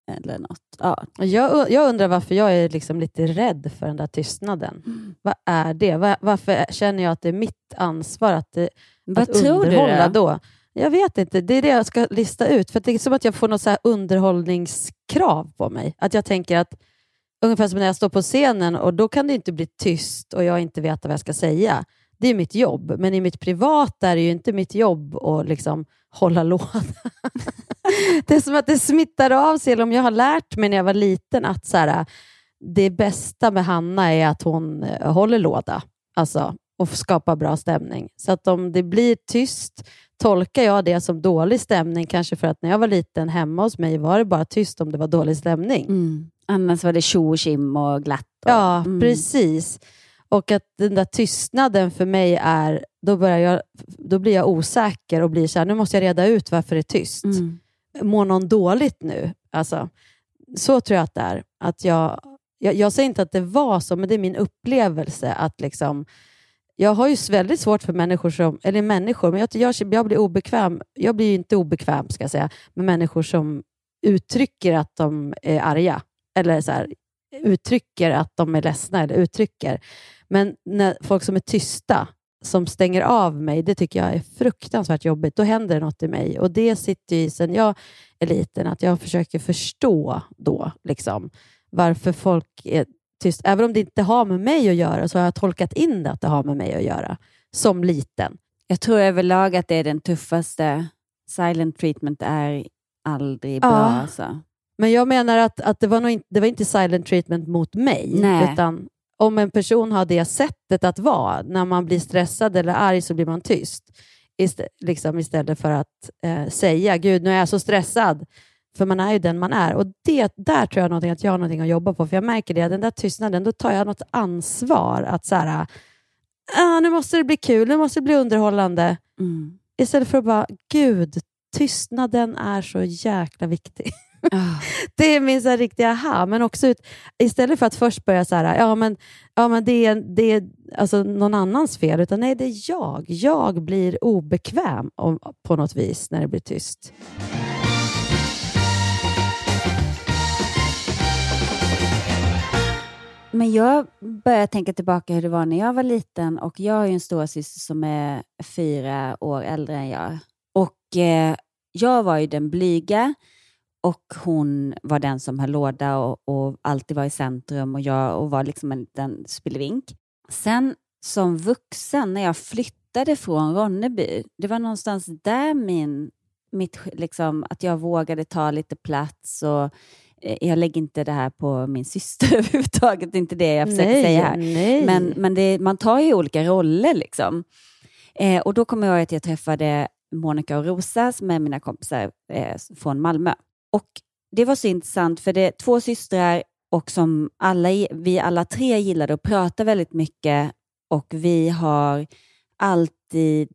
eller något. Ja. Jag, jag undrar varför jag är liksom lite rädd för den där tystnaden. Vad är det? Var, varför känner jag att det är mitt ansvar att, det, Vad att tror du underhålla då? då? Jag vet inte. Det är det jag ska lista ut. För Det är som att jag får något så underhållningskrav på mig. Att jag tänker att Ungefär som när jag står på scenen och då kan det inte bli tyst och jag inte vet vad jag ska säga. Det är mitt jobb, men i mitt privata är det ju inte mitt jobb att liksom hålla låda. det är som att det smittar av sig. Eller om jag har lärt mig när jag var liten att så här, det bästa med Hanna är att hon eh, håller låda alltså, och skapar bra stämning. Så att om det blir tyst tolkar jag det som dålig stämning, kanske för att när jag var liten hemma hos mig var det bara tyst om det var dålig stämning. Mm. Annars var det tjo och tjim och glatt. Och, Ja, mm. precis. Och att den där tystnaden för mig är, då, börjar jag, då blir jag osäker och blir så här, nu måste jag reda ut varför det är tyst. Mm. Mår någon dåligt nu? Alltså, så tror jag att det är. Att jag, jag, jag säger inte att det var så, men det är min upplevelse att liksom, jag har ju väldigt svårt för människor som, eller människor, men jag, jag, jag blir obekväm, jag blir inte obekväm ska jag säga, med människor som uttrycker att de är arga. Eller så här, uttrycker att de är ledsna eller uttrycker. Men när folk som är tysta, som stänger av mig, det tycker jag är fruktansvärt jobbigt. Då händer det något i mig. Och det sitter ju sen jag är liten, att jag försöker förstå då liksom, varför folk är tyst. Även om det inte har med mig att göra, så har jag tolkat in det att det har med mig att göra, som liten. Jag tror överlag att det är den tuffaste. Silent treatment är aldrig bra. Ja. Alltså. Men jag menar att, att det, var nog inte, det var inte silent treatment mot mig, Nej. utan om en person har det sättet att vara, när man blir stressad eller arg så blir man tyst. Istä, liksom istället för att eh, säga, gud nu är jag så stressad. För man är ju den man är. Och det, där tror jag någonting, att jag har någonting att jobba på. För jag märker det, den där tystnaden, då tar jag något ansvar. Att så här, ah, nu måste det bli kul, nu måste det bli underhållande. Mm. Istället för att bara, gud, tystnaden är så jäkla viktig. Det är min så här riktiga aha, men också ut, istället för att först börja så här, ja men, ja, men det är, det är alltså någon annans fel, utan nej, det är jag. Jag blir obekväm om, på något vis när det blir tyst. Men jag börjar tänka tillbaka hur det var när jag var liten och jag har ju en storasyster som är fyra år äldre än jag. Och eh, jag var ju den blyga och hon var den som höll låda och, och alltid var i centrum och jag och var liksom en liten spillevink. Sen som vuxen, när jag flyttade från Ronneby, det var någonstans där min, mitt, liksom, att jag vågade ta lite plats och eh, jag lägger inte det här på min syster överhuvudtaget, det är inte det jag försöker Nej, säga här. nej. Men, men det, man tar ju olika roller. liksom. Eh, och Då kommer jag ihåg att jag träffade Monica och Rosa som är mina kompisar eh, från Malmö. Och Det var så intressant för det är två systrar och som alla, vi alla tre gillade att prata väldigt mycket och vi har alltid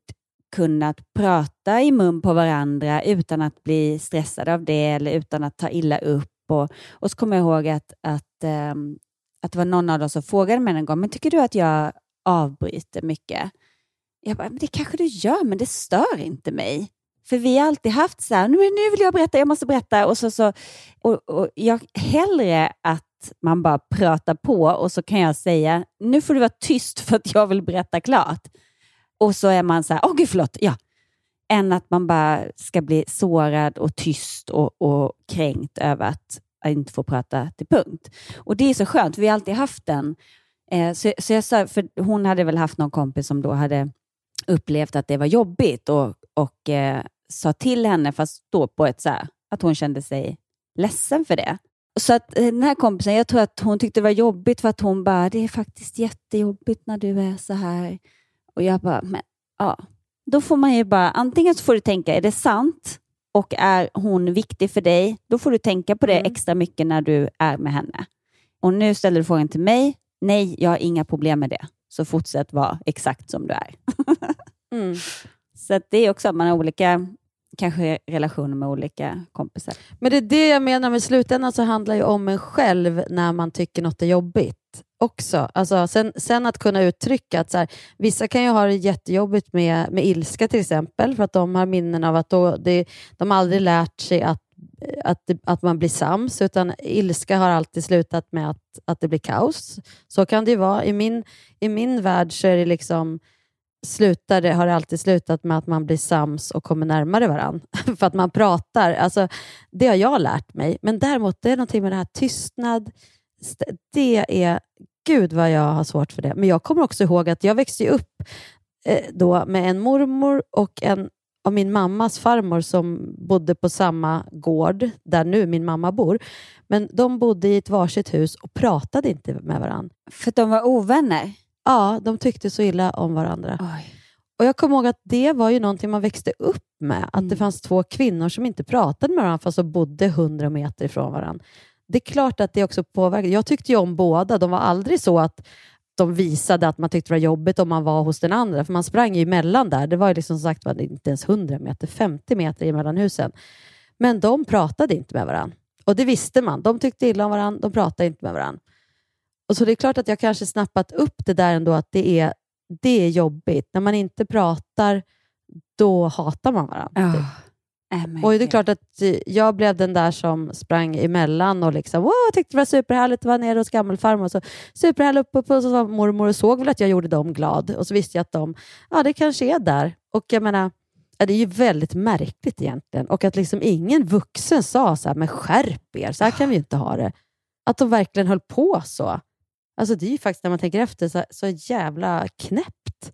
kunnat prata i mun på varandra utan att bli stressade av det eller utan att ta illa upp. Och, och så kommer jag ihåg att, att, ehm, att det var någon av dem som frågade mig en gång, men tycker du att jag avbryter mycket? Jag bara, men det kanske du gör, men det stör inte mig. För vi har alltid haft så här, nu, nu vill jag berätta, jag måste berätta. Och så, så, och, och jag hellre att man bara pratar på och så kan jag säga, nu får du vara tyst för att jag vill berätta klart. Och så är man så här, åh gud förlåt, ja. Än att man bara ska bli sårad och tyst och, och kränkt över att inte få prata till punkt. Och det är så skönt, för vi har alltid haft den. Eh, så, så jag sa, för hon hade väl haft någon kompis som då hade upplevt att det var jobbigt och, och eh, sa till henne, fast då på ett så här, att hon kände sig ledsen för det. Så att eh, den här kompisen, jag tror att hon tyckte det var jobbigt för att hon bara, det är faktiskt jättejobbigt när du är så här. Och jag bara, men ja, då får man ju bara, antingen så får du tänka, är det sant och är hon viktig för dig, då får du tänka på det Mm. extra mycket när du är med henne. Och nu ställer du frågan till mig, nej, jag har inga problem med det. Så fortsätt vara exakt som du är. Mm. Så det är också att man har olika kanske relationer med olika kompisar. Men det är det jag menar, med slutändan så handlar det om en själv när man tycker något är jobbigt också. Alltså, sen, sen att kunna uttrycka att så här, vissa kan ju ha det jättejobbigt med, med ilska till exempel, för att de har minnen av att då, det, de aldrig lärt sig att, att, att man blir sams, utan ilska har alltid slutat med att, att det blir kaos. Så kan det ju vara. I min, I min värld så är det liksom slutar det, har det alltid slutat med att man blir sams och kommer närmare varandra. För att man pratar. Alltså, det har jag lärt mig. Men däremot, det är någonting med det här tystnad. Det är, gud vad jag har svårt för det. Men jag kommer också ihåg att jag växte upp eh, då med en mormor och en av min mammas farmor som bodde på samma gård där nu min mamma bor. Men de bodde i ett varsitt hus och pratade inte med varandra. För att de var ovänner? Ja, de tyckte så illa om varandra. Och Jag kommer ihåg att det var ju någonting man växte upp med. Att det fanns två kvinnor som inte pratade med varandra fast de bodde hundra meter ifrån varandra. Det är klart att det också påverkar. Jag tyckte ju om båda. De var aldrig så att de visade att man tyckte det var jobbigt om man var hos den andra. För man sprang ju emellan där. Det var ju liksom som sagt var inte ens 100 meter, 50 meter emellan husen. Men de pratade inte med varandra. Och det visste man. De tyckte illa om varandra, de pratade inte med varandra. Och så det är klart att jag kanske snappat upp det där ändå, att det är, det är jobbigt. När man inte pratar, då hatar man varandra. typ. Äh, Och det är klart att eh, jag blev den där som sprang emellan och liksom, wow, tyckte det var superhärligt att vara nere hos gammelfarmor. Så superhärligt uppe på, och så var mormor och såg väl att jag gjorde dem glad. Och så visste jag att de, ja det kanske är där. Och jag menar, ja, det är ju väldigt märkligt egentligen. Och att liksom ingen vuxen sa så här, men skärp er, så här kan vi ju inte ha det. Att de verkligen höll på så. Alltså det är ju faktiskt, när man tänker efter, så, så jävla knäppt.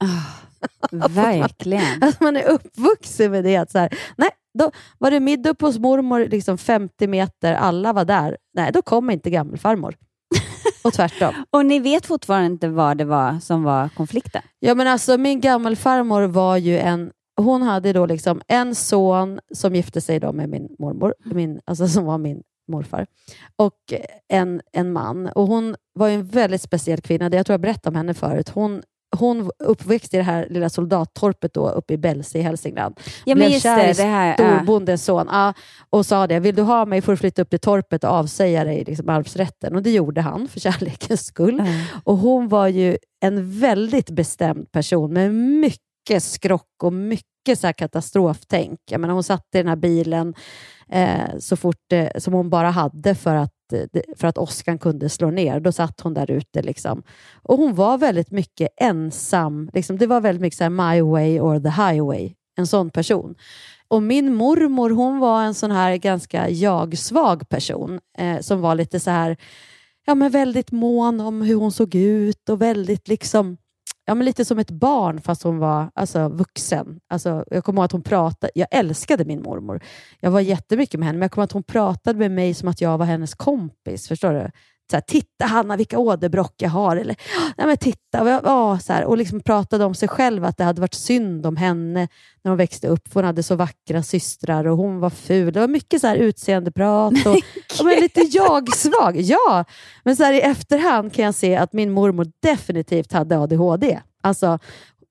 verkligen. Att man är uppvuxen med det. Att så här, nej, då var det middag uppe hos mormor, liksom 50 meter, alla var där. Nej, då kom inte gammelfarmor. Och tvärtom. Och ni vet fortfarande inte vad det var som var konflikten? Ja, men alltså, min gammelfarmor var ju en hon hade då liksom en son som gifte sig då med min mormor, min, alltså som var min morfar, och en, en man. Och Hon var ju en väldigt speciell kvinna. Det Jag tror jag berättade om henne förut. Hon, hon uppväxte i det här lilla soldattorpet då, uppe i Bälse i Hälsingland. Ja, men Blev just kär i det, här, storbondens son ja, och sa det. Vill du ha mig får du flytta upp till torpet och avsäga dig liksom, arvsrätten. Och det gjorde han för kärlekens skull. Och Hon var ju en väldigt bestämd person med mycket skrock och mycket så här katastroftänk. Jag menar, hon satt i den här bilen eh, så fort eh, som hon bara hade för att, eh, för att åskan kunde slå ner. Då satt hon där ute. Liksom. Och Hon var väldigt mycket ensam. Liksom, det var väldigt mycket så här, my way or the highway. En sån person. Och min mormor hon var en sån här ganska jag-svag person eh, som var lite så här, ja men väldigt mån om hur hon såg ut och väldigt liksom ja, men lite som ett barn fast hon var alltså, vuxen. Alltså, jag kommer ihåg att hon pratade, jag älskade min mormor. Jag var jättemycket med henne, men jag kommer ihåg att hon pratade med mig som att jag var hennes kompis. Förstår du? Så här, titta Hanna vilka åderbråck jag har. Eller, Nej, men titta. Ja, så här, och liksom pratade om sig själv, att det hade varit synd om henne när hon växte upp. Hon hade så vackra systrar och hon var ful. Det var mycket så här utseendeprat och ja, men lite jag-svag. Ja, men så här, i efterhand kan jag se att min mormor definitivt hade ADHD. Alltså,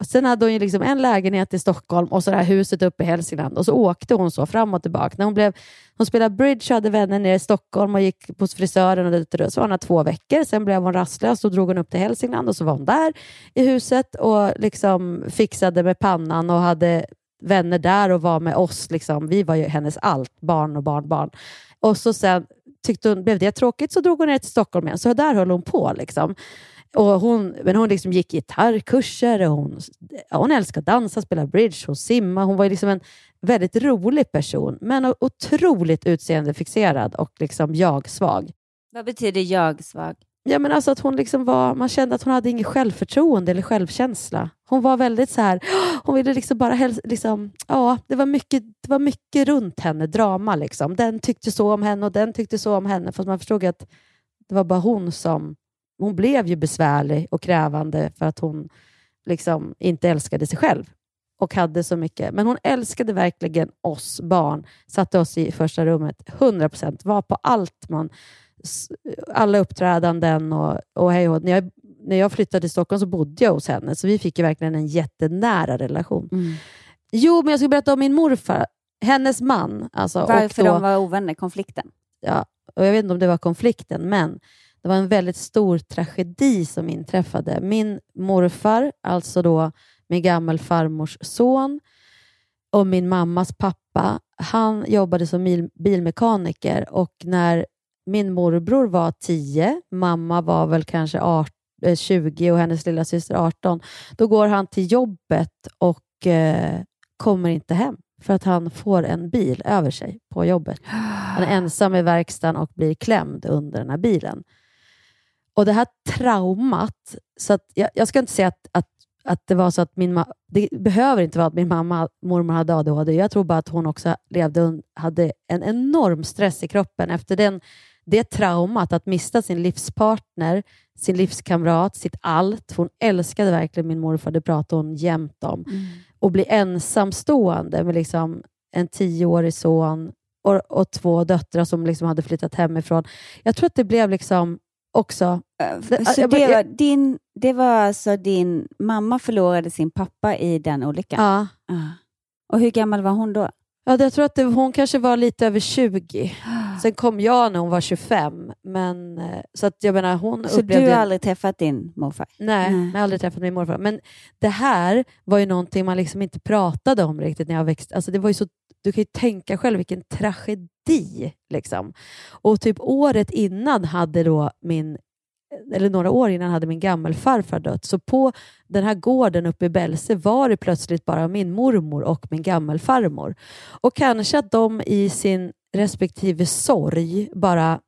Sen hade hon ju liksom en lägenhet i Stockholm och så det här huset uppe i Hälsingland och så åkte hon så fram och tillbaka. När hon, blev, hon spelade bridge och hade vänner nere i Stockholm och gick hos frisören och dit och Så var hon två veckor. Sen blev hon rastlös och drog hon upp till Hälsingland och så var hon där i huset och liksom fixade med pannan och hade vänner där och var med oss. Liksom. Vi var ju hennes allt, barn och barnbarn. Och så sen tyckte hon, blev det tråkigt så drog hon ner till Stockholm igen. Så där höll hon på. Liksom. Och hon, men hon liksom gick gitarrkurser, och hon, hon älskade att dansa, spela bridge, hon simma. Hon var liksom en väldigt rolig person, men otroligt utseendefixerad och liksom jag-svag. Vad betyder jag-svag? Ja, men alltså att hon liksom var, man kände att hon hade inget självförtroende eller självkänsla. Hon var väldigt så här, hon ville liksom bara helst, liksom, ja, det var, mycket, det var mycket runt henne, drama. Liksom. Den tyckte så om henne och den tyckte så om henne, fast man förstod att det var bara hon som hon blev ju besvärlig och krävande för att hon liksom inte älskade sig själv och hade så mycket. Men hon älskade verkligen oss barn, satte oss i första rummet 100 procent, var på allt man, alla uppträdanden och, och hej och när jag, när jag flyttade till Stockholm så bodde jag hos henne, så vi fick ju verkligen en jättenära relation. Mm. Jo, men jag ska berätta om min morfar, hennes man. Alltså, Varför då, de var ovänner, konflikten? Ja, och jag vet inte om det var konflikten, men det var en väldigt stor tragedi som inträffade. Min morfar, alltså då min gammelfarmors son, och min mammas pappa, han jobbade som bilmekaniker och när min morbror var 10, mamma var väl kanske 18, 20 eh, och hennes lilla syster 18, då går han till jobbet och eh, kommer inte hem för att han får en bil över sig på jobbet. Han är ensam i verkstaden och blir klämd under den här bilen. Och det här traumat, så att jag, jag ska inte säga att, att, att det var så att min mamma, det behöver inte vara att min mamma, mormor hade ADHD. Jag tror bara att hon också levde hade en enorm stress i kroppen efter den, det traumat att mista sin livspartner, sin livskamrat, sitt allt. Hon älskade verkligen min morfar, det pratade hon jämt om. Mm. Och bli ensamstående med liksom en tioårig son och, och två döttrar som liksom hade flyttat hemifrån. Jag tror att det blev liksom också. Det, så det, var din, det var alltså din mamma förlorade sin pappa i den olyckan? Ja. Ah. Och hur gammal var hon då? Ja, jag tror att det, hon kanske var lite över 20. Sen kom jag när hon var 25. Men, eh, så att jag menar, hon så du har aldrig träffat din morfar? Nej, Nej, jag har aldrig träffat min morfar. Men det här var ju någonting man liksom inte pratade om riktigt när jag växte. Alltså det var ju så, du kan ju tänka själv vilken tragedi. Liksom. Och typ året innan hade då min eller några år innan hade min gammelfarfar dött. Så på den här gården uppe i Bälse var det plötsligt bara min mormor och min gammelfarmor. Och kanske att de i sin respektive sorg bara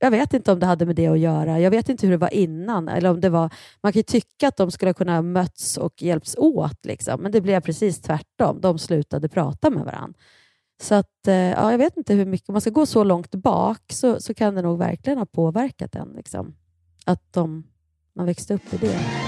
jag vet inte om det hade med det att göra. Jag vet inte hur det var innan. Eller om det var, man kan ju tycka att de skulle kunna ha mötts och hjälpts åt, liksom. men det blev precis tvärtom. De slutade prata med varandra. Så att, eh, ja, jag vet inte hur mycket, om man ska gå så långt bak så, så kan det nog verkligen ha påverkat en. Liksom. Att de, man växte upp i det.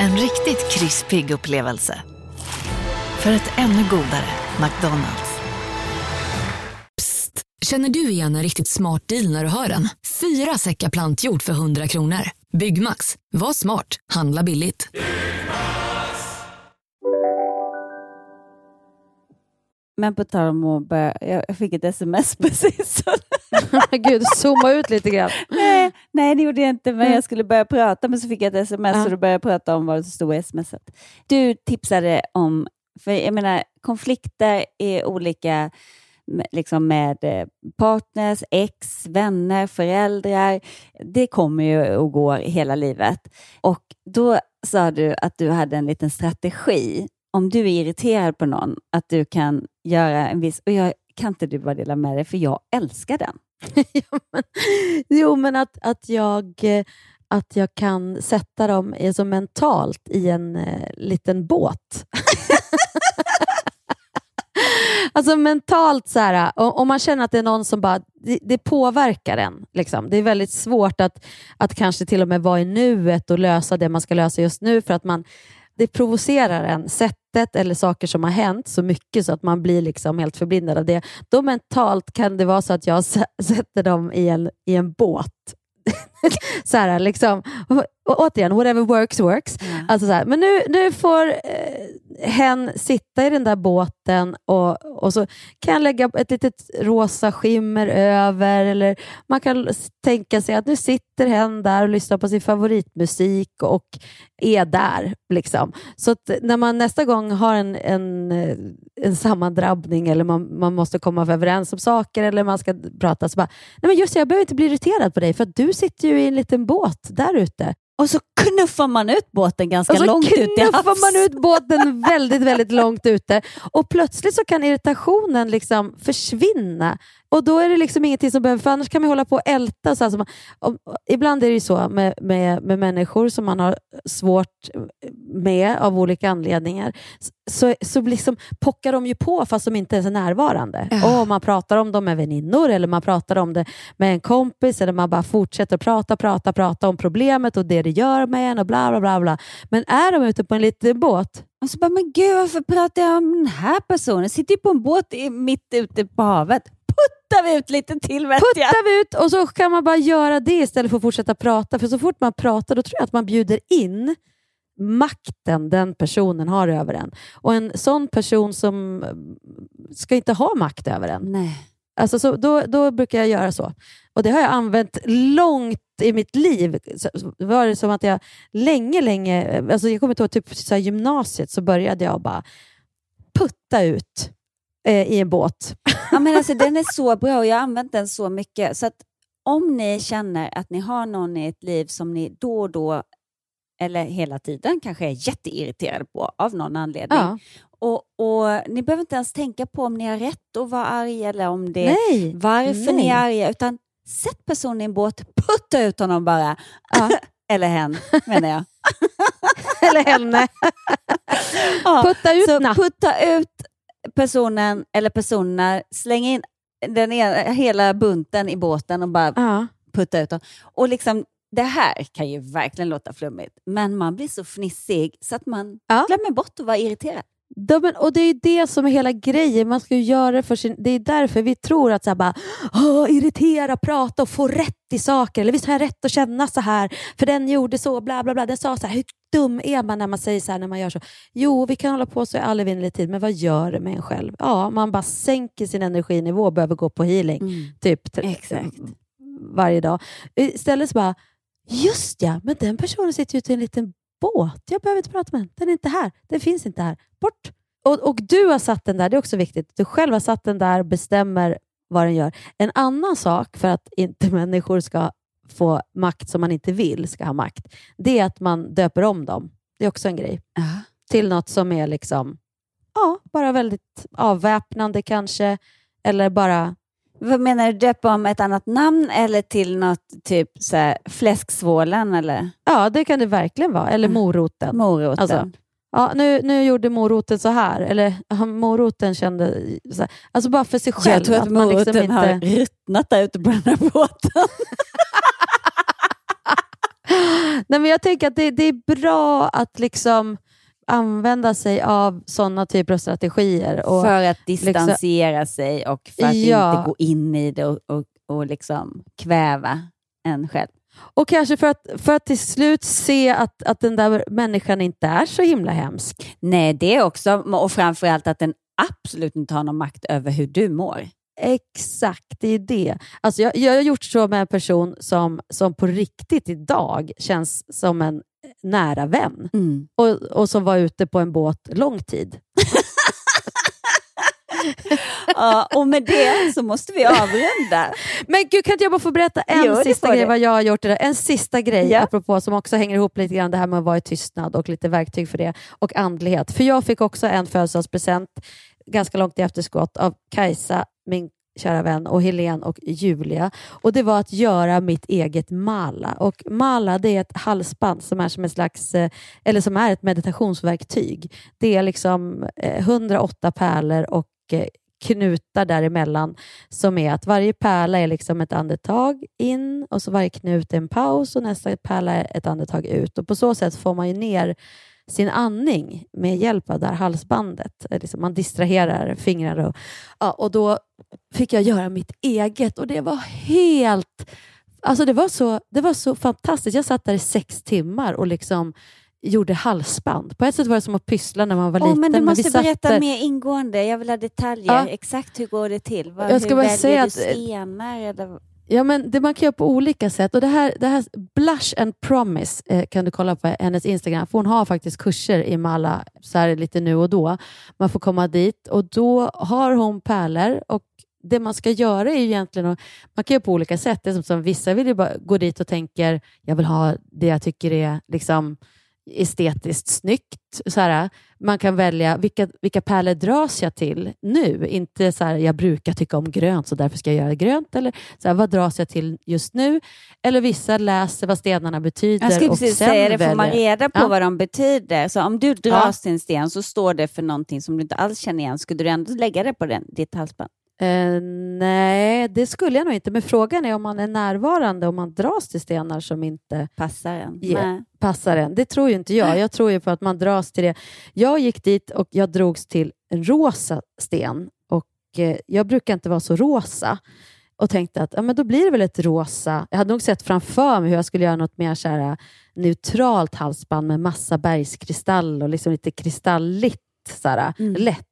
En riktigt krispig upplevelse. För ett ännu godare McDonalds. Psst! Känner du igen en riktigt smart deal när du hör den? Fyra säckar plantjord för 100 kronor. Byggmax. Var smart. Handla billigt. Men på tal om att börja, jag fick ett sms precis. Gud, zooma ut lite grann. nej, nej, det gjorde jag inte, men jag skulle börja prata, men så fick jag ett sms Ja. och då började jag prata om vad det stod i smset. Du tipsade om, för jag menar, konflikter är olika liksom med eh, partners, ex, vänner, föräldrar. Det kommer ju och går hela livet. Och då sa du att du hade en liten strategi. Om du är irriterad på någon, att du kan göra en viss... Och jag, kan inte du bara dela med dig, för jag älskar den. Jo, men att, att, jag, eh, att jag kan sätta dem alltså, mentalt i en eh, liten båt. alltså mentalt, så här, eh, om, om man känner att det är någon som bara, det, det påverkar en. Liksom. Det är väldigt svårt att, att kanske till och med vara i nuet och lösa det man ska lösa just nu för att man det provocerar en, sättet eller saker som har hänt så mycket så att man blir liksom helt förblindad av det. Då mentalt kan det vara så att jag sä- sätter dem i en, i en båt. så här, liksom. återigen, whatever works works. Alltså så här, men nu, nu får eh, hen sitta i den där båten och, och så kan jag lägga ett litet rosa skimmer över eller man kan tänka sig att nu sitter hen där och lyssnar på sin favoritmusik och är där. Liksom. Så att när man nästa gång har en, en, en sammandrabbning eller man, man måste komma överens om saker eller man ska prata så bara, nej men just det, jag behöver inte bli irriterad på dig för att du sitter ju i en liten båt där ute. Och så knuffar man ut båten ganska långt ut i knuffar havs. man ut båten väldigt, väldigt långt ute och plötsligt så kan irritationen liksom försvinna. Och då är det liksom ingenting som behöver, för annars kan man hålla på och älta. Så här, man, och, och, ibland är det ju så med, med, med människor som man har svårt med av olika anledningar, så, så liksom pockar de ju på fast de inte ens är närvarande. Och man pratar om dem med väninnor eller man pratar om det med en kompis eller man bara fortsätter prata, prata, prata om problemet och det det gör med en och bla bla bla. bla. Men är de ute på en liten båt Och så bara, men gud varför pratar jag om den här personen? Sitter ju på en båt i- mitt ute på havet. Puttar vi ut lite till vet jag. puttar vi ut och så kan man bara göra det istället för att fortsätta prata. För så fort man pratar då tror jag att man bjuder in makten den personen har över en. Och en sån person som ska inte ha makt över en. Nej. Alltså så, då, då brukar jag göra så. Och Det har jag använt långt i mitt liv. Så, var det som att jag länge, länge, alltså jag kommer ihåg typ så gymnasiet så började jag bara putta ut eh, i en båt. Ja, men alltså, den är så bra och jag har använt den så mycket. Så att om ni känner att ni har någon i ert liv som ni då och då, eller hela tiden, kanske är jätteirriterade på av någon anledning. Ja. Och, och Ni behöver inte ens tänka på om ni har rätt att vara arga eller om det Nej, varför ni nej. är arga, utan sätt personen i en båt, putta ut honom bara. eller hen, menar jag. Eller henne. Ja, Putta ut så putta ut personen eller personerna, släng in den ena, hela bunten i båten och bara Ja. putta ut dem. Och liksom, det här kan ju verkligen låta flummigt, men man blir så fnissig så att man glömmer bort att vara irriterad. Men, och Det är det som är hela grejen. Man ska ju göra det för sin... Det är därför vi tror att så här bara, Åh, irritera, prata och få rätt i saker. Eller visst har jag rätt att känna så här, för den gjorde så, bla bla bla. Den sa så här, hur dum är man när man säger så här, när man gör så? Jo, vi kan hålla på så i all evinnerlig tid, men vad gör det med en själv? Ja, man bara sänker sin energinivå och behöver gå på healing typ t- Exakt. varje dag. Istället så bara, just ja, men den personen sitter ju i en liten båt. Jag behöver inte prata med den. Den är inte här. Den finns inte här. Bort! Och, och du har satt den där, det är också viktigt. Du själv har satt den där, bestämmer vad den gör. En annan sak för att inte människor ska få makt som man inte vill ska ha makt, det är att man döper om dem. Det är också en grej. Till något som är liksom, ja, bara väldigt avväpnande kanske. Eller bara Vad menar du, döpa om ett annat namn eller till något typ så här, fläsksvålen eller? Ja, det kan det verkligen vara. Eller moroten. Moroten. Alltså, ja, nu, nu gjorde moroten så här. Eller ja, moroten kände så här. Alltså bara för sig själv. Jag tror att, man moroten liksom har inte... ruttnat där ute på den här båten. Nej, men jag tänker att det, det är bra att liksom använda sig av sådana typer av strategier. Och för att liksom- distansera sig och för att Ja. inte gå in i det och, och, och liksom kväva en själv. Och kanske för att, för att till slut se att, att den där människan inte är så himla hemsk. Nej, det också. Och framförallt att den absolut inte har någon makt över hur du mår. Exakt, det är det. Alltså jag, jag har gjort så med en person som, som på riktigt idag känns som en nära vän mm. och, och som var ute på en båt lång tid. ja, och med det så måste vi avrunda. Men gud, kan inte jag bara få berätta en Jo, sista grej vad jag har gjort idag? En sista grej Ja. apropå som också hänger ihop lite grann det här med att vara i tystnad och lite verktyg för det och andlighet. För jag fick också en födelsedagspresent ganska långt i efterskott av Kajsa, min kära vän, och Helene och Julia. Och Det var att göra mitt eget mala. Och Mala det är ett halsband som är som, en slags, eh, eller som är ett meditationsverktyg. Det är liksom eh, 108 pärlor och eh, knutar däremellan som är att varje pärla är liksom ett andetag in och så varje knut är en paus och nästa pärla är ett andetag ut. Och På så sätt får man ju ner sin andning med hjälp av det här halsbandet. Eh, Liksom man distraherar fingrar och, ja, och då fick jag göra mitt eget och det var helt... Alltså det, var så, det var så fantastiskt. Jag satt där i sex timmar och liksom gjorde halsband. På ett sätt var det som att pyssla när man var Åh, liten. men du måste satt berätta där- mer ingående. Jag vill ha detaljer. Ja. Exakt hur går det till? Vad, Jag ska hur bara väljer säga du att- stenar? Eller? Ja, men det man kan göra på olika sätt. Och det här, det här Blush and Promise eh, kan du kolla på hennes Instagram. För hon har faktiskt kurser i Mala så här lite nu och då. Man får komma dit och då har hon pärlor och det man ska göra är ju egentligen att, man kan göra på olika sätt. Det är som, som vissa vill ju bara gå dit och tänker jag vill ha det jag tycker är liksom estetiskt snyggt. Så här, man kan välja vilka, vilka pärlor dras jag till nu? Inte så här, jag brukar tycka om grönt så därför ska jag göra grönt. Eller så här, vad dras jag till just nu? Eller vissa läser vad stenarna betyder. Jag skulle precis säga det, får man reda på Ja. vad de betyder. Så om du dras Ja. till en sten så står det för någonting som du inte alls känner igen. Skulle du ändå lägga det på den, ditt halsband? Eh, nej, det skulle jag nog inte. Men frågan är om man är närvarande om man dras till stenar som inte Passar en? Nej. passar en. Det tror ju inte jag. Jag tror ju på att man dras till det. Jag gick dit och jag drogs till en rosa sten och eh, jag brukar inte vara så rosa och tänkte att ja, men då blir det väl ett rosa. Jag hade nog sett framför mig hur jag skulle göra något mer så här, eh, neutralt halsband med massa bergskristall och liksom lite kristalligt, så här, lätt.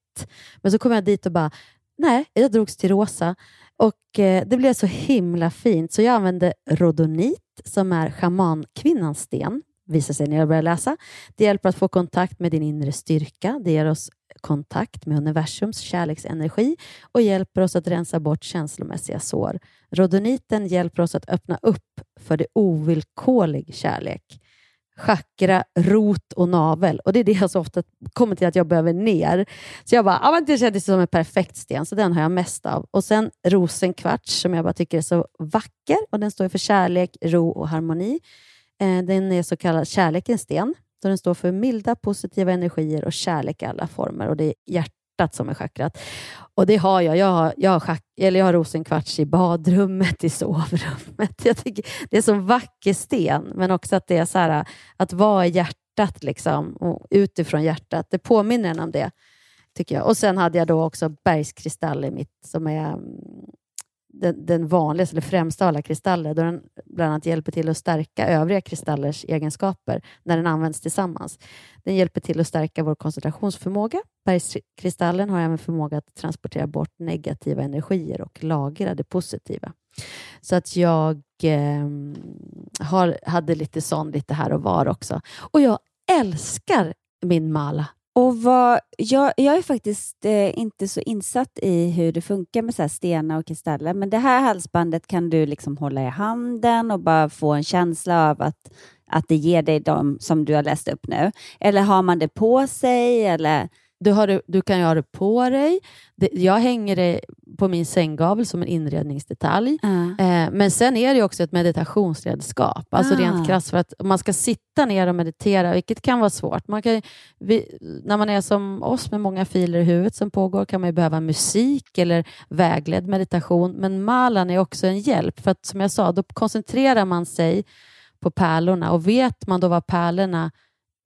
Men så kom jag dit och bara, nej, jag drogs till rosa. Och eh, Det blev så himla fint, så jag använde rodonit som är schamankvinnans sten, visar sig när jag börjar läsa. Det hjälper att få kontakt med din inre styrka. Det ger oss kontakt med universums kärleksenergi och hjälper oss att rensa bort känslomässiga sår. Rodoniten hjälper oss att öppna upp för det ovillkorlig kärlek. Chakra, rot och navel. Och Det är det jag så ofta kommer till att jag behöver ner. Så jag bara, ah, men det kändes som en perfekt sten, så den har jag mest av. Och sen rosenkvarts som jag bara tycker är så vacker. Och Den står för kärlek, ro och harmoni. Eh, Den är så kallad kärlekens sten. Så den står för milda, positiva energier och kärlek i alla former. Och Det är hjärtat som är chakrat. Och det har jag. Jag har, jag har, schack, eller jag har rosenkvarts i badrummet, i sovrummet. Jag tycker det är som vacker sten, men också att det är så här, att vara i hjärtat liksom, och utifrån hjärtat. Det påminner en om det, tycker jag. Och Sen hade jag då också bergskristall i mitt, som är mm, den, den vanligaste, eller främsta av alla kristaller, då den bland annat hjälper till att stärka övriga kristallers egenskaper när den används tillsammans. Den hjälper till att stärka vår koncentrationsförmåga. Bergskristallen har även förmåga att transportera bort negativa energier och lagra det positiva. Så att jag eh, har, hade lite sån lite här och var också. Och jag älskar min mala. Och vad, jag, jag är faktiskt eh, inte så insatt i hur det funkar med så här stenar och kristaller, men det här halsbandet kan du liksom hålla i handen och bara få en känsla av att, att det ger dig de som du har läst upp nu. Eller har man det på sig? Eller? Du, har det, du kan ha det på dig. Det, jag hänger det på min sänggavel som en inredningsdetalj. Eh, men sen är det också ett meditationsredskap. Alltså Ah. rent krasst för att man ska sitta ner och meditera, vilket kan vara svårt. Man kan, vi, när man är som oss med många filer i huvudet som pågår kan man behöva musik eller vägledd meditation. Men malan är också en hjälp. För att som jag sa, då koncentrerar man sig på pärlorna och vet man då vad pärlorna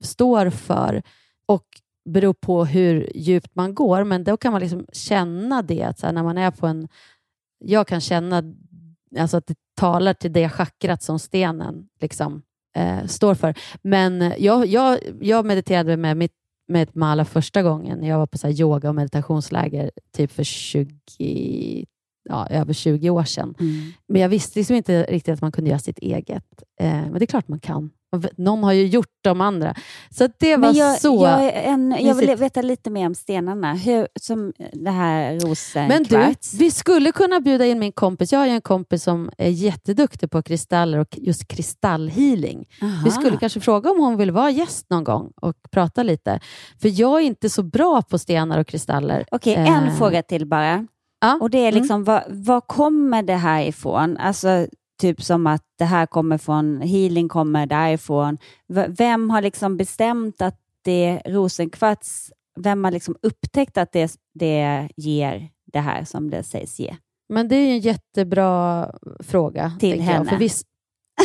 står för och beror på hur djupt man går, men då kan man liksom känna det. Att så här, när man är på en... Jag kan känna alltså att det talar till det chakrat som stenen liksom, eh, står för. Men jag, jag, jag mediterade med mitt med ett mala första gången. Jag var på så yoga och meditationsläger typ för 20, ja, över 20 år sedan. Mm. Men jag visste liksom inte riktigt att man kunde göra sitt eget. Eh, men det är klart man kan. Någon har ju gjort de andra. Så det var jag, så jag, en, jag vill veta lite mer om stenarna. Hur, som det här Men du, rosenkvarts. vi skulle kunna bjuda in min kompis. Jag har ju en kompis som är jätteduktig på kristaller och just kristallhealing. Aha. Vi skulle kanske fråga om hon vill vara gäst någon gång och prata lite. För jag är inte så bra på stenar och kristaller. Okej, en Eh, fråga till bara. Ja. Och det är Mm. liksom, var, var kommer det här ifrån? Alltså, typ som att det här kommer från, healing kommer därifrån. Vem har liksom bestämt att det är rosenkvarts? Vem har liksom upptäckt att det, det ger det här som det sägs ge? Men det är ju en jättebra fråga. Till Jag, henne. för viss,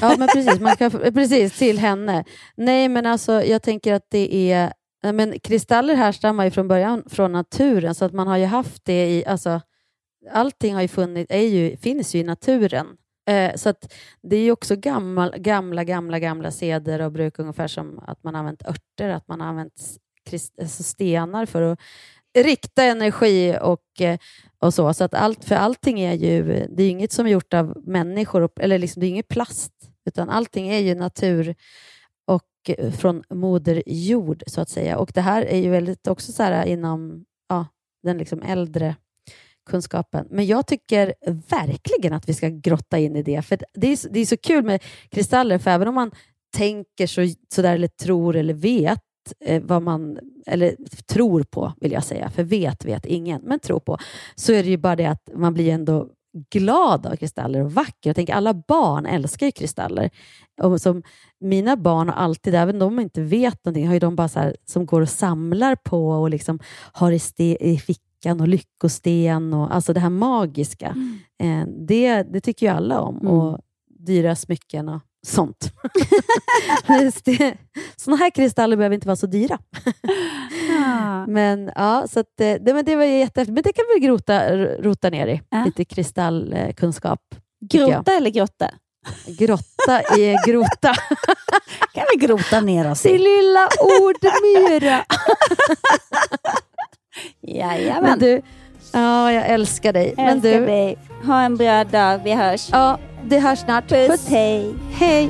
ja, men precis, man kan, precis. Till henne. Nej, men alltså, jag tänker att det är... Men kristaller härstammar ju från början från naturen, så att man har ju haft det i... Alltså, allting har ju funnits, är ju, finns ju i naturen. Eh, så att det är ju också gammal, gamla, gamla, gamla seder och bruk, ungefär som att man har använt örter, att man har använt alltså stenar för att rikta energi och, eh, och så. så att allt, för allting är ju, det är ju inget som är gjort av människor, eller liksom, det är inget plast, utan allting är ju natur och eh, från moder jord, så att säga. Och det här är ju väldigt också så här eh, inom ja, den liksom äldre kunskapen. Men jag tycker verkligen att vi ska grotta in i det, för det är, så- det är så kul med kristaller, för även om man tänker så, sådär eller tror eller vet eh, vad man, eller tror på vill jag säga, för vet vet ingen, men tror på, så är det ju bara det att man blir ändå glad av kristaller och vacker. Jag tänker alla barn älskar ju kristaller. Och som mina barn har alltid, även de inte vet någonting, har ju de bara så här, som går och samlar på och liksom har i, ste, i fickan och lyckosten och alltså det här magiska. Eh, det, det tycker ju alla om. Och dyra smycken och sånt. Sådana här kristaller behöver inte vara så dyra. Men ja, så att, eh, det, men det var jättehäftigt. Men det kan vi grota, rota ner i. Lite kristallkunskap. Grota eller grotta? Grotta i grota. kan vi grota ner oss i? lilla ordmyra. Jajamän. Men du, ja, jag älskar dig. Men Älskar du, dig. Ha en bra dag. Vi hörs. Ja, det hörs snart. Puss, hej. Hej.